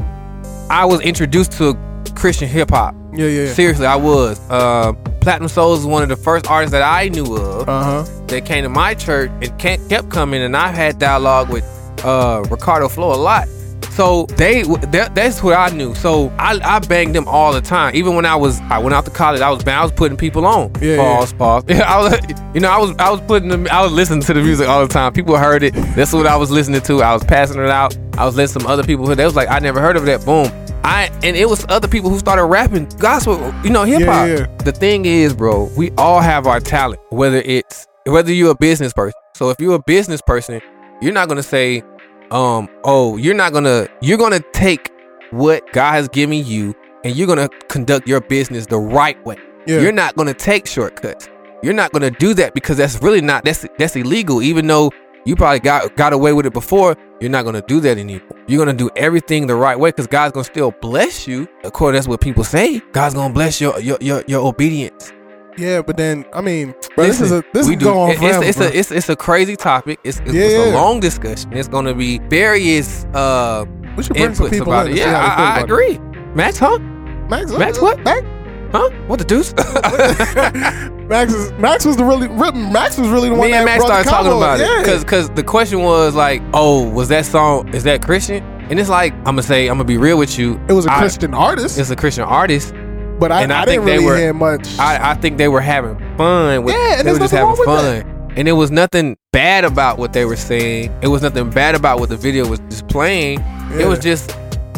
I was introduced to Christian hip hop. Yeah, yeah. Seriously, I was. Uh, Platinum Souls is one of the first artists that I knew of Uh huh. that came to my church and kept coming, and I've had dialogue with uh, Ricardo Flo a lot. So they, that, that's who I knew. So I, I banged them all the time. Even when I was, I went out to college. I was, I was putting people on. Yeah, pause, pause. I was, you know, I was, I was putting them. I was listening to the music all the time. People heard it. That's what I was listening to. I was passing it out. I was listening to some other people. who They was like, I never heard of that. Boom. I and it was other people who started rapping gospel, you know, hip hop. Yeah, yeah. The thing is, bro, we all have our talent. Whether it's whether you're a business person. So if you're a business person, you're not gonna say, um, oh, you're not gonna you're gonna take what God has given you and you're gonna conduct your business the right way. Yeah. You're not gonna take shortcuts. You're not gonna do that because that's really not that's that's illegal. Even though you probably got got away with it before, you're not gonna do that anymore. You're gonna do everything the right way because God's gonna still bless you. Of course, that's what people say. God's gonna bless your your your, your obedience. Yeah, but then I mean, bro, this is a this is do- going on forever. It's, it's a it's, it's a crazy topic. It's, it's, Yeah, it's a long discussion. It's gonna be various uh we should bring some people about in it. Yeah, I, I agree. Max, huh? it. Max, Max, what? Max, Huh? What the deuce? Max, is, Max was the really Max was really the one Me and that Max started talking about yeah. it because because the question was like, oh, was that song is that Christian? And it's like I'm gonna say I'm gonna be real with you. it was a I- Christian artist, It's a Christian artist, but I, and I I, think didn't they really were- hear much. I, I think they were having fun with Yeah, and they were just having fun. And it was nothing bad about what they were saying. It was nothing bad about what the video was just playing. It was just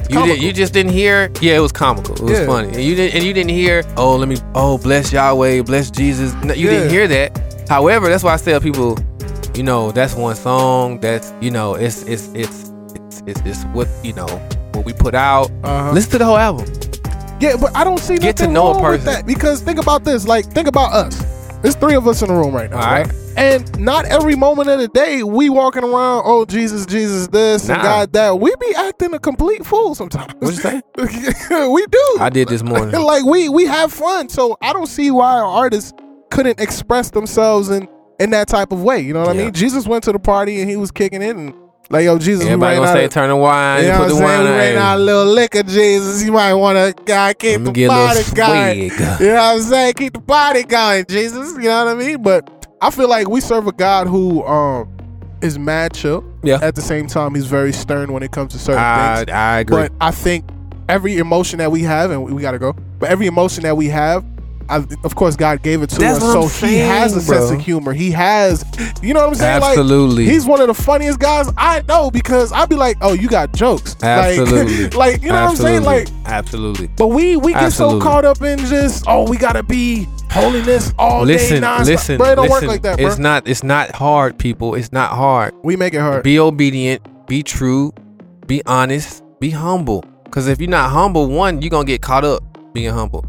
you did, you just didn't hear. Yeah, it was comical. It was Yeah. funny. And you didn't and you didn't hear. Oh, let me. Oh, bless Yahweh, bless Jesus. No, you didn't hear that. However, that's why I tell people, you know, that's one song. That's you know, it's it's it's it's it's, it's what you know what we put out. Uh-huh. Listen to the whole album. Yeah, but I don't see Get to nothing know a wrong with person. that because think about this. Like, think about us. There's three of us in the room right now, All right? right. And not every moment of the day we walking around. Oh Jesus, Jesus, this and Nah. God that. We be acting a complete fool sometimes. What you say? we do. I did this morning. like we we have fun. So I don't see why our artists couldn't express themselves in in that type of way. You know what I Yeah. mean? Jesus went to the party and he was kicking it and like yo Jesus, we Everybody gonna out say of- turn the wine. you know put what the I'm saying? wine We ran out a little liquor, Jesus. You might want to guy keep the body going. You know what I'm saying? Keep the body going, Jesus. You know what I mean? But I feel like we serve a God who um is mad chill. Yeah. At the same time, he's very stern when it comes to certain I, things. I agree. But I think every emotion that we have, and we, we gotta go. But every emotion that we have, I, of course, God gave it to That's us, so I'm he has a saying, sense of humor. He has, you know what I'm saying? Absolutely. Like, he's one of the funniest guys I know because I'd be like, "Oh, you got jokes." Like- Absolutely. Like, you know what I'm saying? Like, absolutely. but we we get so caught up in just, oh, we gotta be holiness all listen, day, nonstop. listen, bro, it don't listen. work like that, bro. It's not. It's not hard, people. It's not hard. we make it hard. Be obedient. Be true. Be honest. Be humble. Because if you're not humble, one, you're gonna get caught up being humble.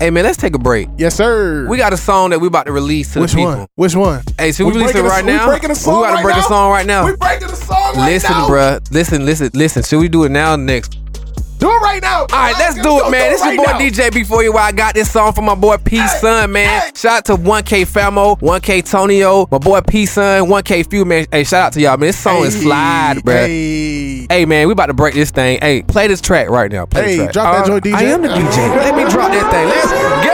Hey man, let's take a break. yes, sir. We got a song that we about to release to Which the people. one? Which one? Hey, should we, We release it breaking a- right we now? breaking a song we gotta right break now? a song right now. We breaking the song right listen, now. bruh. Listen, listen, listen. Should we do it now or next? Do it right now. All right, let's do it, man. This is your boy DJ before you. Where I got this song from my boy P Sun, man. Shout out to 1K Famo, 1K Tonio, my boy P Sun, 1K Few, man. Hey, shout out to y'all, man. This song is slide, bro. Hey. Hey, man, we about to break this thing. Hey, play this track right now. Play Hey, drop that Uh, joint, DJ. I am the DJ. Let me drop that thing. Let's go.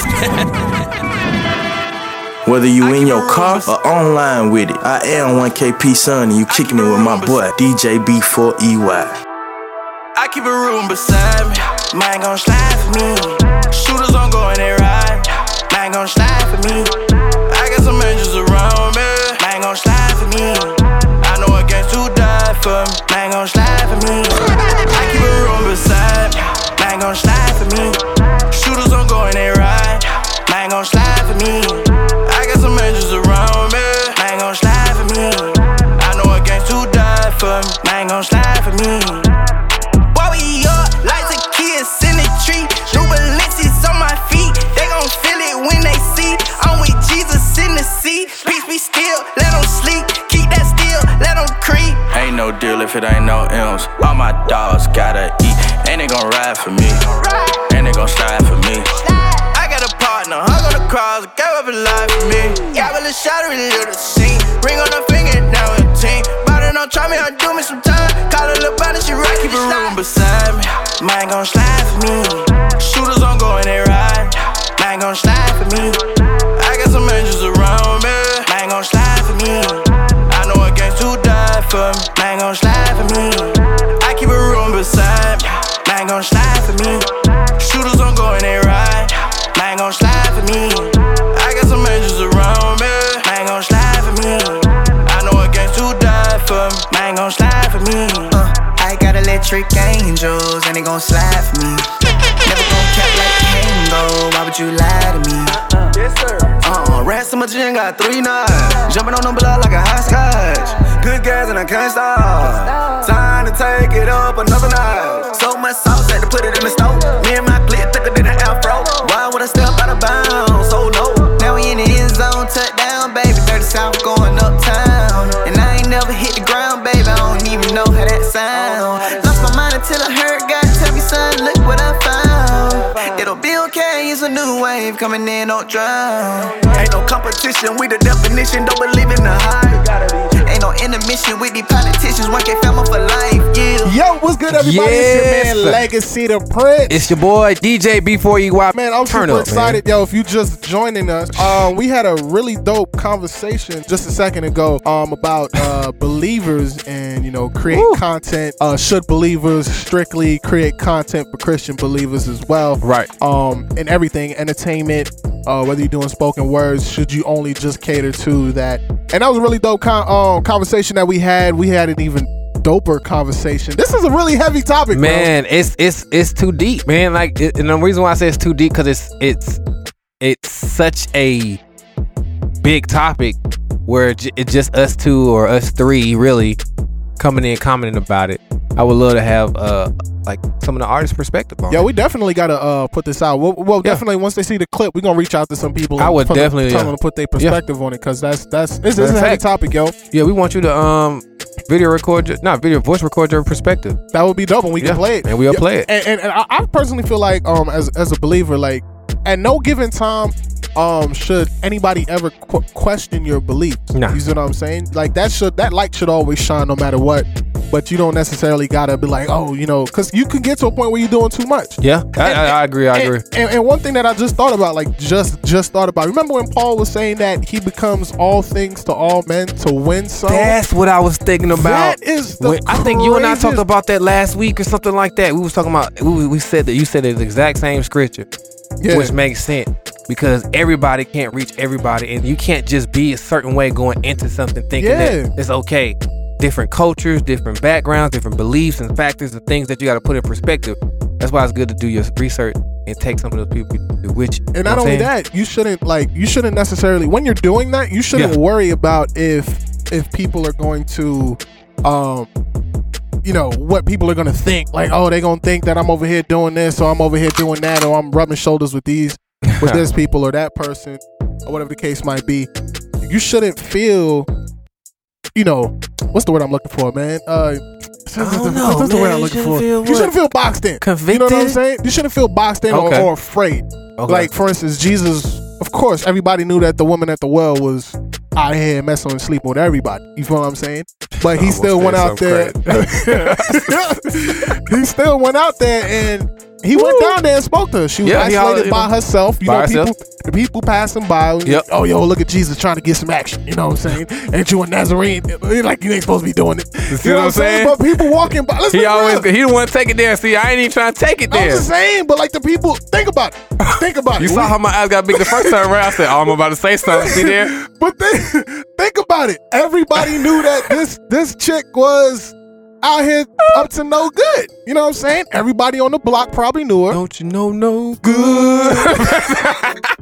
Whether you in your car or online with it, I am 1KP Son and you kicking it with my boy DJ B4EY. I keep a room beside me. Mine gon' slide for me. Shooters on going they ride. Mine gon' slide for me. I got some angels around me. Mine gon' slide for me. I know a gang to die for me. Mine gon' slide for me. Be still, let them sleep. Keep that still, let them creep. Ain't no deal if it ain't no M's. All my dogs gotta eat, and they gon' ride for me, and they gon' slide for me. I got a partner, hung on the cross, gave up his life for me. Yeah, but let's shot really the scene. Ring on the finger, now a team. Body don't try me, I do me some time. Call a little body, she right, keep it room beside me. Mine gon' slide for me. Shooters on going, they ride. Mine gon' slide electric angels and they gon' slide for me. Never gon' cap like Kango. Why would you lie to me? Yes, sir. Uh, rats in my gym got three knives. Jumping on them blood like a high scotch. Good gas and I can't stop. Time to take it up another notch. So much sauce, had to put it in the new wave coming in, don't drown. Ain't no competition, we the definition, don't believe in the hype. Ain't no intermission with these politicians, one can family for life, yeah. Yo, what's good, everybody? It's your man Legacy the Prince. It's your boy DJ B4EY. Man, I'm Turn super up, excited, yo. If you just joining us, um, we had a really dope conversation just a second ago, um, about uh believers and you know create content. Uh, should believers strictly create content for Christian believers as well? Right. Um, and everything, entertainment. Uh, whether you're doing spoken words, should you only just cater to that? And that was a really dope con- um, conversation that we had. We had an even doper conversation. This is a really heavy topic, bro. Man, it's it's it's too deep, man. Like, it, and the reason why I say it's too deep because it's it's it's such a big topic where it's just us two or us three really coming in commenting about it. I would love to have uh like some of the artist perspective on. Yeah, it. we definitely gotta uh put this out. Well, well definitely once they see the clip, we're gonna reach out to some people. I and would tell them- definitely, tell yeah. them to put their Yeah. perspective on it because that's that's this is a heavy topic, yo. Yeah, we want you to um video record, your, not video voice record your perspective. That would be dope, and we Yeah, can play it. and we'll Yeah, play it. And, and, and I, I personally feel like um as as a believer, like at no given time. Um, should anybody ever qu- question your beliefs? Nah. You see what I'm saying? Like that should that light should always shine no matter what. But you don't necessarily gotta be like, oh, you know, because you can get to a point where you're doing too much. Yeah, I, I, I agree. I and, agree. And, and one thing that I just thought about, like just just thought about. Remember when Paul was saying that he becomes all things to all men to win some? That's what I was thinking about. That is the When- I think you and I talked about that last week or something like that. We was talking about we, we said that you said the exact same scripture, Yeah. which makes sense because everybody can't reach everybody, and you can't just be a certain way going into something thinking Yeah. that it's okay. Different cultures, different backgrounds, different beliefs and factors and things that you got to put in perspective. That's why it's good to do your research and take some of those people you. And not only that, you shouldn't like you shouldn't necessarily when you're doing that, you shouldn't Yeah. worry about if if people are going to um you know what people are going to think like oh they're going to think that I'm over here doing this or I'm over here doing that or I'm rubbing shoulders with these with this people or that person or whatever the case might be. You shouldn't feel you know what's the word I'm looking for, man? Uh don't know, What's the word. I'm You looking for? You shouldn't feel boxed in. Convicted. You know what I'm saying? You shouldn't feel boxed in or, Okay. or afraid. Okay. Like for instance, Jesus. Of course, everybody knew that the woman at the well was out here messing and sleeping with everybody. You feel what I'm saying? But he still went out there. he still went out there and he went down there and spoke to her. She was Yeah, isolated hollered- by herself. You by know, herself. people, the people passing by. Yep. Oh, yo, look at Jesus trying to get some action. You know what I'm saying? Ain't you a Nazarene? Like you ain't supposed to be doing it. You, see what I'm saying? But people walking by. Let's He always real. he the one to take it there. See, I ain't even trying to take it there. I'm just saying, but like the people, think about it. Think about You it. You saw We- how my eyes got big the first time around. I said, "Oh, I'm about to say something." See there? But think, think about it. Everybody knew that this this chick was out here up to no good. You know what I'm saying? Everybody on the block probably knew her. Don't you know no good?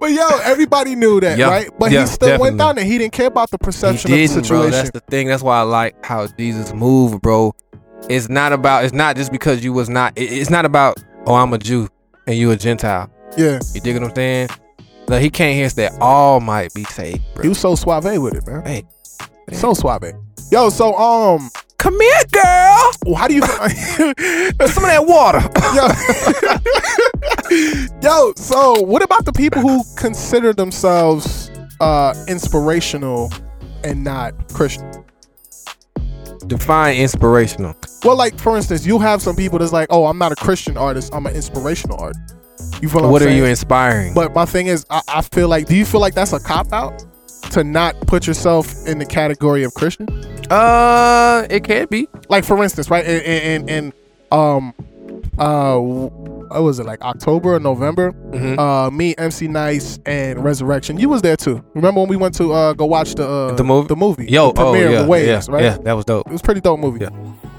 but yo, everybody knew that, Yeah. right? But Yeah, he still went down there. He didn't care about the He perception of the didn't, bro. situation. That's the thing. That's why I like how Jesus moved, bro. It's not about. It's not just because you was not. It's not about. Oh, I'm a Jew and you a Gentile. yeah. You dig what I'm saying? Like he came here and said all might be saved, bro. He was so suave with it, man. Hey, So suave. Yo, so um come here, girl. How do you some of that water? Yo, yo, so what about the people who consider themselves uh inspirational and not Christian? Define inspirational. Well, like for instance, you have some people that's like, "Oh, I'm not a Christian artist. I'm an inspirational artist." You feel What I'm are you inspiring? But my thing is, I, I feel like, do you feel like that's a cop out to not put yourself in the category of Christian? Uh, it can be. Like for instance, right? In, in, in um, uh, what was it like October or November? Mm-hmm. Uh, me, MC Nice, and Resurrection. You was there too. Remember when we went to uh go watch the uh, The movie? The movie. Yo, the premiere oh, yeah, of the Waves, yeah, right? yeah, that was dope. It was a pretty dope movie. Yeah.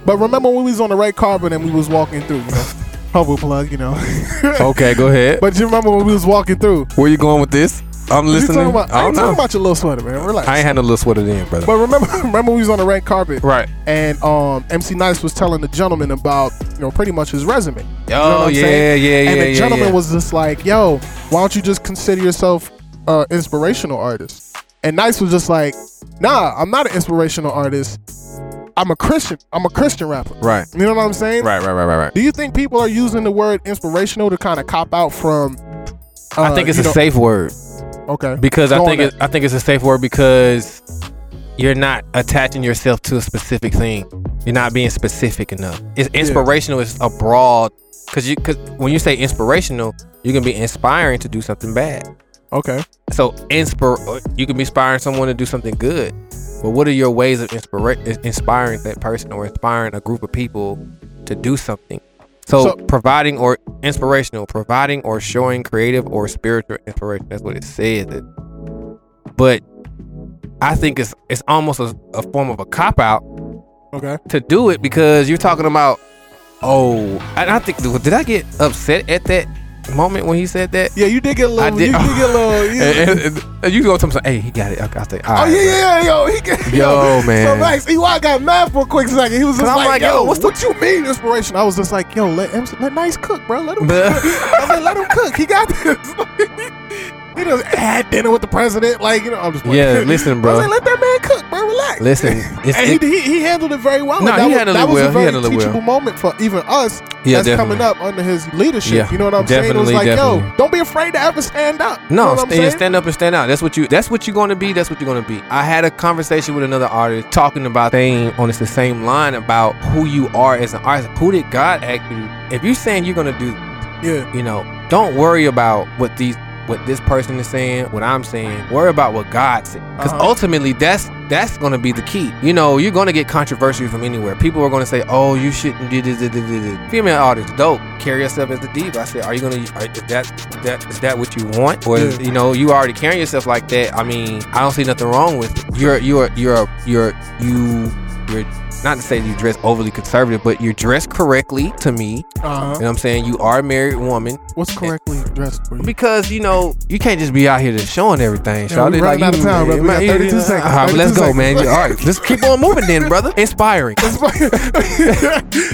But remember when we was on the red carpet and we was walking through, you know, humble plug, you know. Okay, go ahead. But you remember when we was walking through? Where you going with this? I'm listening. talking about, I, I ain't talking about your little sweater, man. Relax. I ain't had no little sweater then, brother. But remember, remember we was on the red carpet, Right. And um, MC Nice was telling the gentleman about you know pretty much his resume. You know Oh, what I'm yeah, saying? yeah, And yeah, the gentleman yeah. was just like, "Yo, why don't you just consider yourself uh inspirational artist?" And Nice was just like, "Nah, I'm not an inspirational artist. I'm a Christian. I'm a Christian rapper." Right. You know what I'm saying? Right, right, right, right, right. Do you think people are using the word inspirational to kind of cop out from? I uh, think it's a know- safe word. Okay. Because I Go on think it, I think it's a safe word because you're not attaching yourself to a specific thing. You're not being specific enough. It's inspirational is a broad because you because when you say inspirational, you can be inspiring to do something bad. Okay. So inspire you can be inspiring someone to do something good. But what are your ways of inspira- inspiring that person or inspiring a group of people to do something? So, So- providing or inspirational, providing or showing creative or spiritual inspiration. That's what it says. It- But I think it's it's almost a, a form of a cop out Okay. to do it because you're talking about oh and I think did I get upset at that moment when he said that? Yeah, you did get a little. I did. You did get a little. You, and, and- and you go to him say, hey, he got it. Okay, I all Oh right, yeah, yeah, yeah, yo, he got, Yo, man. So nice. EY got mad for a quick second. He was just like, like, yo, yo, what's what you mean inspiration? I was just like, yo, let him, let Nice cook, bro. Let him. Cook. I like, let him cook. He got this. he just had dinner with the president, like you know. I'm just. Yeah, listen, bro. I was like, let that man cook, Listen, it's, and it- he, he, handled it very well. No, that he was, handled that it was well. a He very handled it well. teachable moment for even us Yeah, that's coming up under his leadership. Yeah, you know what I'm saying? It was definitely, like, yo, definitely. don't be afraid to ever stand up. You know No, what I'm stand, up and stand out. That's what you. That's what you're going to be. That's what you're going to be. I had a conversation with another artist talking about thing on the same line about who you are as an artist. Who did God act you? If you're saying you're going to do, Yeah. you know, don't worry about what these what this person is saying, what I'm saying. Worry about what God said. Because Uh-huh. ultimately, that's that's gonna be the key. You know, you're gonna get controversy from anywhere. People are gonna say, "Oh, you shouldn't do this." this, this, this." Female artists, dope. Carry yourself as the diva. I said, "Are you gonna? Are, is that is that is that what you want? Or Yeah. you know, you already carrying yourself like that? I mean, I don't see nothing wrong with it. You're you're you're you're you you're not to say you dress overly conservative, but you're dressed correctly to me. Uh-huh. You know what I'm saying? You are a married woman. What's correctly dressed for you? Because you know you can't just be out here just showing everything. Yeah, shawty. we running you- out of time, brother. We got 32 you- seconds. All right, but let's go, seconds. man. All right, let's keep on moving, then, brother. Inspiring.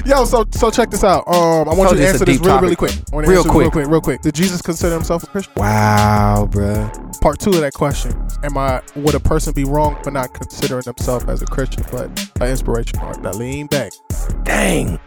Yo, so so check this out. Um, I want Told you to answer this deep really, really quick. I want to Real quick. real quick, real quick. Did Jesus consider himself a Christian? Wow, bruh. Part two of that question: Am I would a person be wrong for not considering themselves as a Christian, but inspiration art? Now lean back. Dang.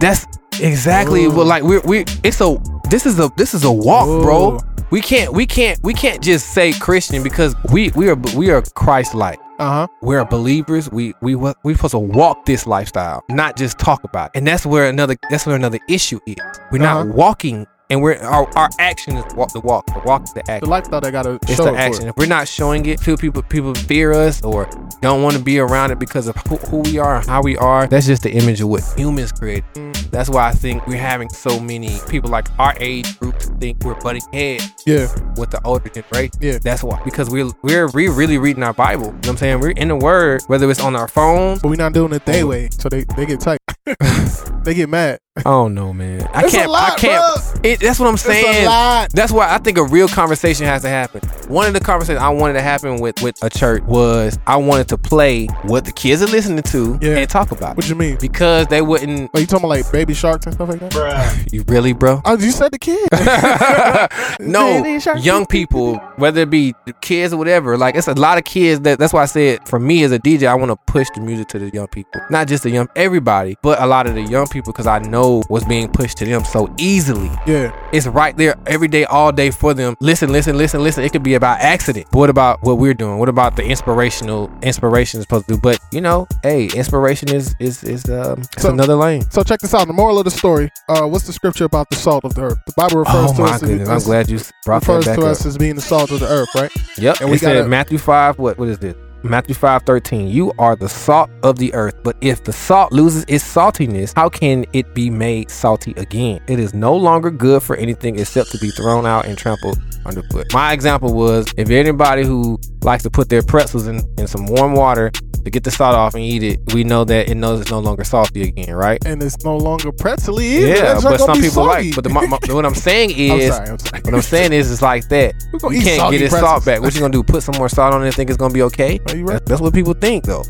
That's exactly what like we're we it's a this is a this is a walk, bro. We can't we can't we can't just say Christian because we we are we are Christ like. Uh huh. We're believers. We we we supposed to walk this lifestyle, not just talk about it. And that's where another that's where another issue is. We're not Uh-huh. walking, and we're our, our action is walk the walk. The walk is the action. The lifestyle they gotta It's show the it action. If we're not showing it, feel people people fear us or don't want to be around it because of who, who we are and how we are. That's just the image of what humans create. That's why I think we're having so many people like our age groups think we're butting heads Yeah. with the older generation. Yeah. That's why because we're we're we really reading our Bible. You know what I'm saying? We're in the Word, whether it's on our phones. But we're not doing it their oh. way, so they they get tight. they get mad. I don't know, man. I It's can't. lot, I can't. It, that's what I'm a saying. lot. That's why I think a real conversation has to happen. One of the conversations I wanted to happen with with a church was I wanted to play what the kids are listening to and talk about. What you mean? Because they wouldn't. Are you talking about like baby sharks and stuff like that? Bruh. You really, bro? Oh, you said the kids. no, young people, whether it be kids or whatever, like it's a lot of kids that that's why I said for me as a DJ, I want to push the music to the young people. Not just the young everybody, but a lot of the young people because I know what's being pushed to them so easily. Yeah. It's right there every day, all day for them. Listen, listen, listen, listen. It could be about accident. But what about what we're doing? What about the inspirational inspiration is supposed to do? But you know, hey, inspiration is is is um it's So- another lane. So check this out. The moral of the story. Uh, what's the scripture about the salt of the earth? The Bible refers Oh to my us. goodness, I'm glad you brought that refers back to up. us as being the salt of the earth, right? Yep. And we said gotta- Matthew 5, what what is this? Matthew 5 13. You are the salt of the earth, but if the salt loses its saltiness, how can it be made salty again? It is no longer good for anything except to be thrown out and trampled underfoot. My example was if anybody who likes to put their pretzels in, in some warm water to get the salt off and eat it, we know that it knows it's no longer salty again, right? And it's no longer pretzely either. Yeah, but some people like. But the, my, my- what I'm saying I'm is, sorry, I'm sorry. what I'm saying is, it's like that. You can't get its pretzels. salt back. What you gonna do? Put some more salt on it and think it's gonna be okay? That's, that's what people think, though.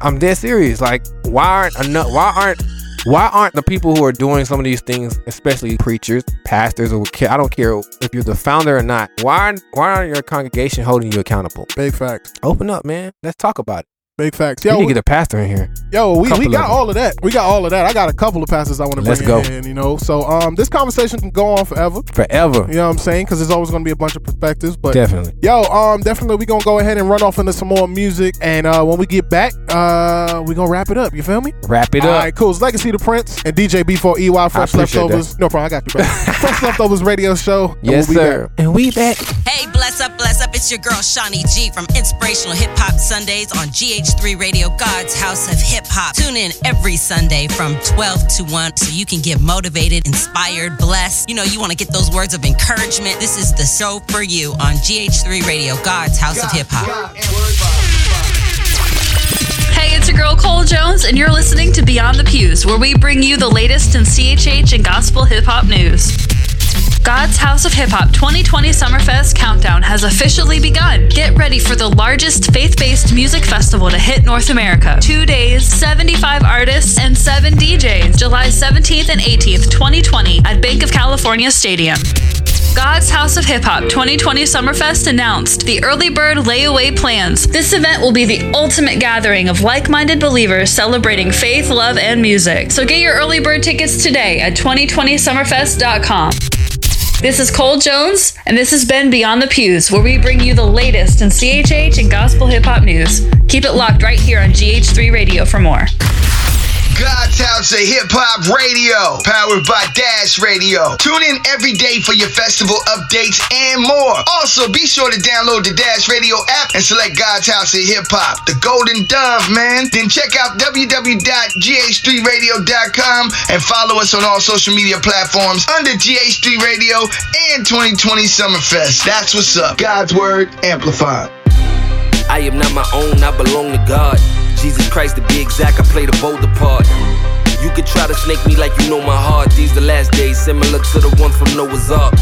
I'm dead serious. Like, why aren't enough? Why aren't why aren't the people who are doing some of these things, especially preachers, pastors, or I don't care if you're the founder or not, why aren't why aren't your congregation holding you accountable? Big facts. Open up, man. Let's talk about it. Big facts. You Yo, need to get a pastor in here. Yo, we, we got of all of that. We got all of that. I got a couple of passes I want to bring go. in, you know. So um this conversation can go on forever. Forever. You know what I'm saying? Because there's always going to be a bunch of perspectives. But Definitely. Yo, um, definitely we gonna go ahead and run off into some more music, and uh, when we get back, uh, we gonna wrap it up. You feel me? Wrap it All up. right, cool. It's Legacy the Prince and DJ B4 EY Fresh appreciate Leftovers. No problem, I got you, bro. Fresh Leftovers radio show. and Yes, we'll be sir. back. And we back. Hey, bless up, bless up. It's your girl, Shawnee G from Inspirational Hip Hop Sundays on GH3 Radio, God's House of Hip Hop. Tune in every Sunday from 12 to 1 so you can get motivated, inspired, blessed. You know, you want to get those words of encouragement. This is the show for you on GH3 Radio, God's House of Hip Hop. Hey, it's your girl Cole Jones, and you're listening to Beyond the Pews, where we bring you the latest in CHH and gospel hip hop news. God's House of Hip Hop 2020 Summerfest Countdown has officially begun. Get ready for the largest faith based music festival to hit North America. Two days, 75 artists, and seven DJs. July 17th and 18th, 2020, at Banc of California Stadium. God's House of Hip Hop 2020 Summerfest announced the early bird layaway plans. This event will be the ultimate gathering of like minded believers celebrating faith, love, and music. So get your early bird tickets today at 2020summerfest.com. This is Cole Jones, and this has been Beyond the Pews, where we bring you the latest in CHH and gospel hip hop news. Keep it locked right here on GH3 Radio for more. God's House of Hip Hop Radio, powered by Dash Radio. Tune in every day for your festival updates and more. Also, be sure to download the Dash Radio app and select God's House of Hip Hop, the Golden Dove, man. Then check out www.gh3radio.com and follow us on all social media platforms under GH3 Radio and 2020 Summerfest. That's what's up. God's Word Amplified. I am not my own, I belong to God. Jesus Christ, to be exact, I play the bolder part. You could try to snake me like you know my heart. These the last days, similar to the ones from Noah's Ark.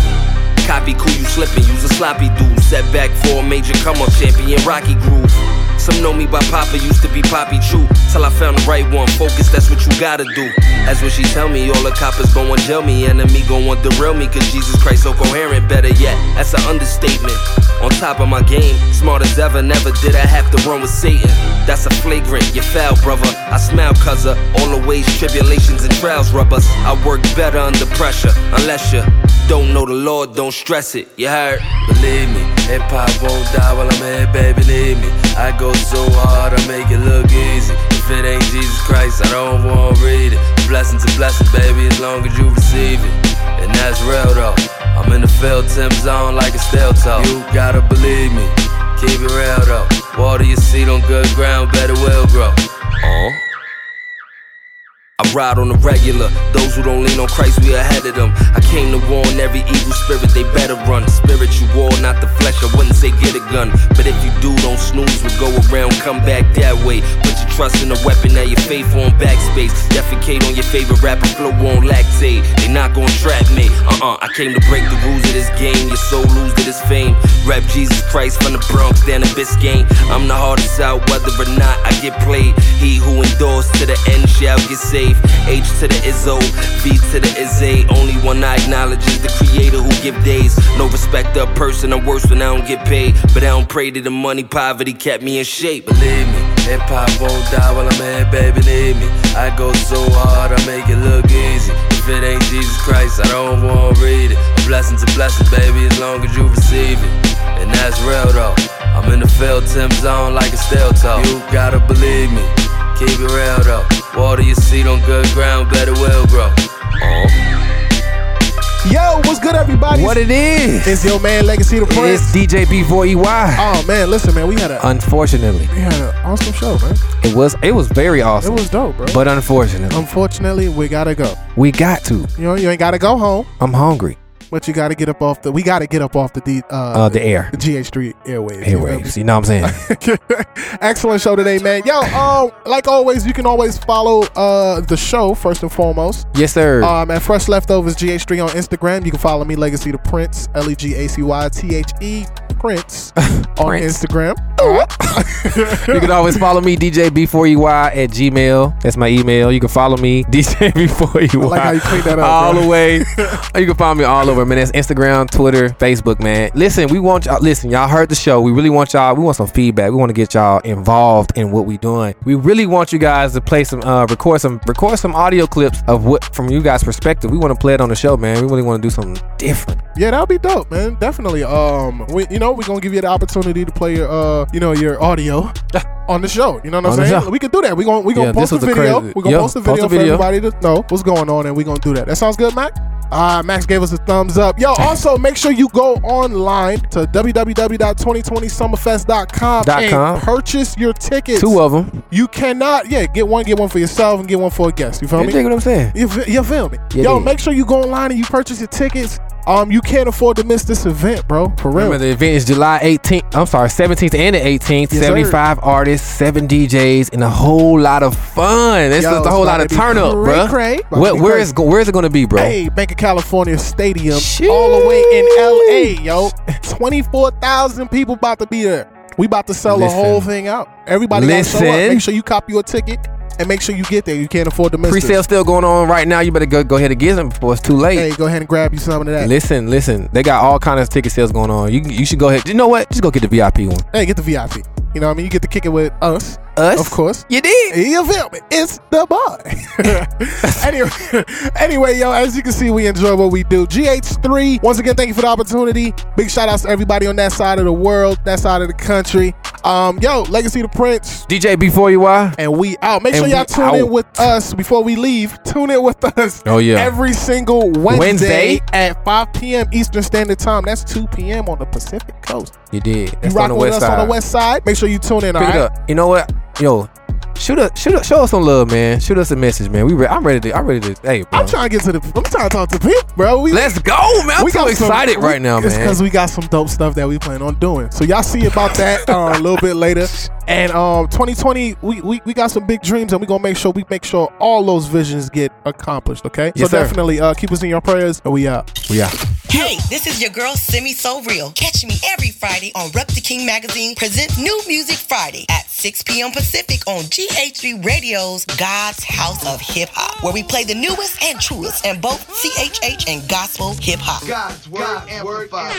Copy cool, you slipping, use a sloppy dude. Setback for a major come up champion, Rocky Groove. Some know me by Papa, used to be Poppy True. Till I found the right one, focus, that's what you gotta do. That's what she tell me, all the coppers gon' jail me. Enemy gon' want derail me, cause Jesus Christ so coherent. Better yet, that's an understatement. On top of my game, smart as ever, never did I have to run with Satan. That's a flagrant, you foul, brother. I smile, cuz of all the ways, tribulations, and trials rub us. I work better under pressure, unless you don't know the Lord, don't stress it. You heard? Believe me, hip hop won't die while I'm here, baby. Believe me, I go so hard, I make it look easy. If it ain't Jesus Christ, I don't wanna read it. Blessing to blessing, baby, as long as you receive it. And that's real though. I'm in the field, Tim zone like a steel toe. You gotta believe me, keep it real though. Water your seed on good ground, better will grow. Uh. I ride on the regular. Those who don't lean on Christ, we ahead of them. I came to warn every evil spirit, they better run. Spiritual not the flesh. I wouldn't say get a gun. But if you do, don't snooze. We go around, come back that way. Put your trust in a weapon, now your faith on backspace. Defecate on your favorite rapper, flow on lactate. They not gonna trap me. Uh uh, I came to break the rules of this game. Your soul lose to this fame. Rap Jesus Christ from the Bronx down to Biscayne. I'm the hardest out, whether or not I get played. He who endures to the end shall get saved. H to the Izzo, V to the Izzy. Only one I acknowledge is the creator who give days. No respect of person, I'm worse when I don't get paid. But I don't pray to the money, poverty kept me in shape. Believe me, hip hop won't die while I'm here, baby. Believe me, I go so hard, I make it look easy. If it ain't Jesus Christ, I don't wanna read it. A blessing to blessing, baby, as long as you receive it. And that's real though. I'm in the field, Tim zone like a steel toe. You gotta believe me. Keep it real though. Water your seed on good ground, better will grow. Um. Yo, what's good, everybody? What it is? It's your man Legacy the Prince. It's DJ B4EY. Oh man, listen, man, we had a Unfortunately, we had an awesome show, man. it was it was very awesome. It was dope, bro. But unfortunately, Unfortunately, we gotta go. we got to. You know, you ain't gotta go home, I'm hungry. But you gotta get up off the. We gotta get up off the D, uh, Uh, the air. the GH3 airwaves. you know? You know what I'm saying? Excellent show today, man. Yo, um, like always, you can always follow uh the show first and foremost. yes, sir. Um, at Fresh Leftovers GH3 on Instagram. You can follow me, Legacy the Prince, L E G A C Y T H E Prince on Prince. Instagram. you can always follow me, DJ B4EY at Gmail. That's my email. You can follow me, DJ B4EY. I like how you cleaned that up, All bro. the way. you can find me all over, man. That's Instagram, Twitter, Facebook, man. Listen, we want y'all, listen, y'all heard the show. We really want y'all, we want some feedback. We want to get y'all involved in what we're doing. We really want you guys to play some, uh, record some, record some audio clips of what, from you guys' perspective. We want to play it on the show, man. We really want to do something different. Yeah, that'll be dope, man. Definitely. Um, we, you know, we're gonna give you the opportunity to play your, uh, you know, your audio on the show. You know what I'm On saying? We can do that. We gonna we gonna Yeah, post a a video. crazy- We're gonna yeah, post a post video for video. everybody to know what's going on, and we're gonna do that. That sounds good, Mac. Uh, Max gave us a thumbs up. Yo, also make sure you go online to www.2020summerfest.com Dot and com. purchase your tickets. Two of them. You cannot, yeah, get one, get one for yourself, and get one for a guest. You feel You me? dig what I'm saying? You, you feel me? You Yo, dig. make sure you go online and you purchase your tickets. Um, you can't afford to miss this event, bro. For real. Remember, the event is July 18th. I'm sorry, 17th and the 18th. Yes, sir. 75 artists, seven DJs, and a whole lot of fun. It's Yo, just a whole lot of turn up, bro. cray. To Where, be where is it gonna be, bro? Hey, Banc of California Stadium, all the way in LA, yo. 24,000 people about to be there. We about to sell Listen. the whole thing out. Everybody got to show up. Listen. Make sure you copy your ticket and make sure you get there. You can't afford to miss Pre-sale still going on right now. You better go go ahead and get them before it's too late. Hey, go ahead and grab you some of that. Listen, listen. They got all kinds of ticket sales going on. You you should go ahead. You know what? Just go get the VIP one. Hey, get the VIP. You know what I mean? You get to kick it with us. Us? Of course. You did. You feel me? It's the boy. anyway, anyway, yo, as you can see, we enjoy what we do. GH3, once again, thank you for the opportunity. Big shout outs to everybody on that side of the world, that side of the country. Um, yo, Legacy the Prince. DJ B4EY. And we out. Make And sure y'all tune out. in with us before we leave. Tune in with us. Oh, yeah. Every single Wednesday, Wednesday. at 5 p.m. Eastern Standard Time. That's 2 p.m. on the Pacific Coast. You did. You That's rocking on the with west us on the west side. Make sure you tune in. Pick all it up. You know what? Yo, shoot us, shoot us, show us some love, man. Shoot us a message, man. We, re- I'm ready to, I'm ready to. Hey, bro. I'm trying to get to the. I'm trying to talk to people, bro. We, Let's go, man. I'm we so got some- excited right now, It's man. because we got some dope stuff that we plan on doing. So y'all see about that uh, a little bit later. And um, 2020, we, we we got some big dreams, and we gonna make sure we make sure all those visions get accomplished. Okay. Yes, so sir. definitely uh, keep us in your prayers, and we out. We out. Hey, this is your girl Simi So Real. Catch me every Friday on Rep the King Magazine presents New Music Friday at 6 p.m. Pacific on GH3 Radio's God's House of Hip Hop, where we play the newest and truest in both CHH and gospel hip hop. God's word amplified.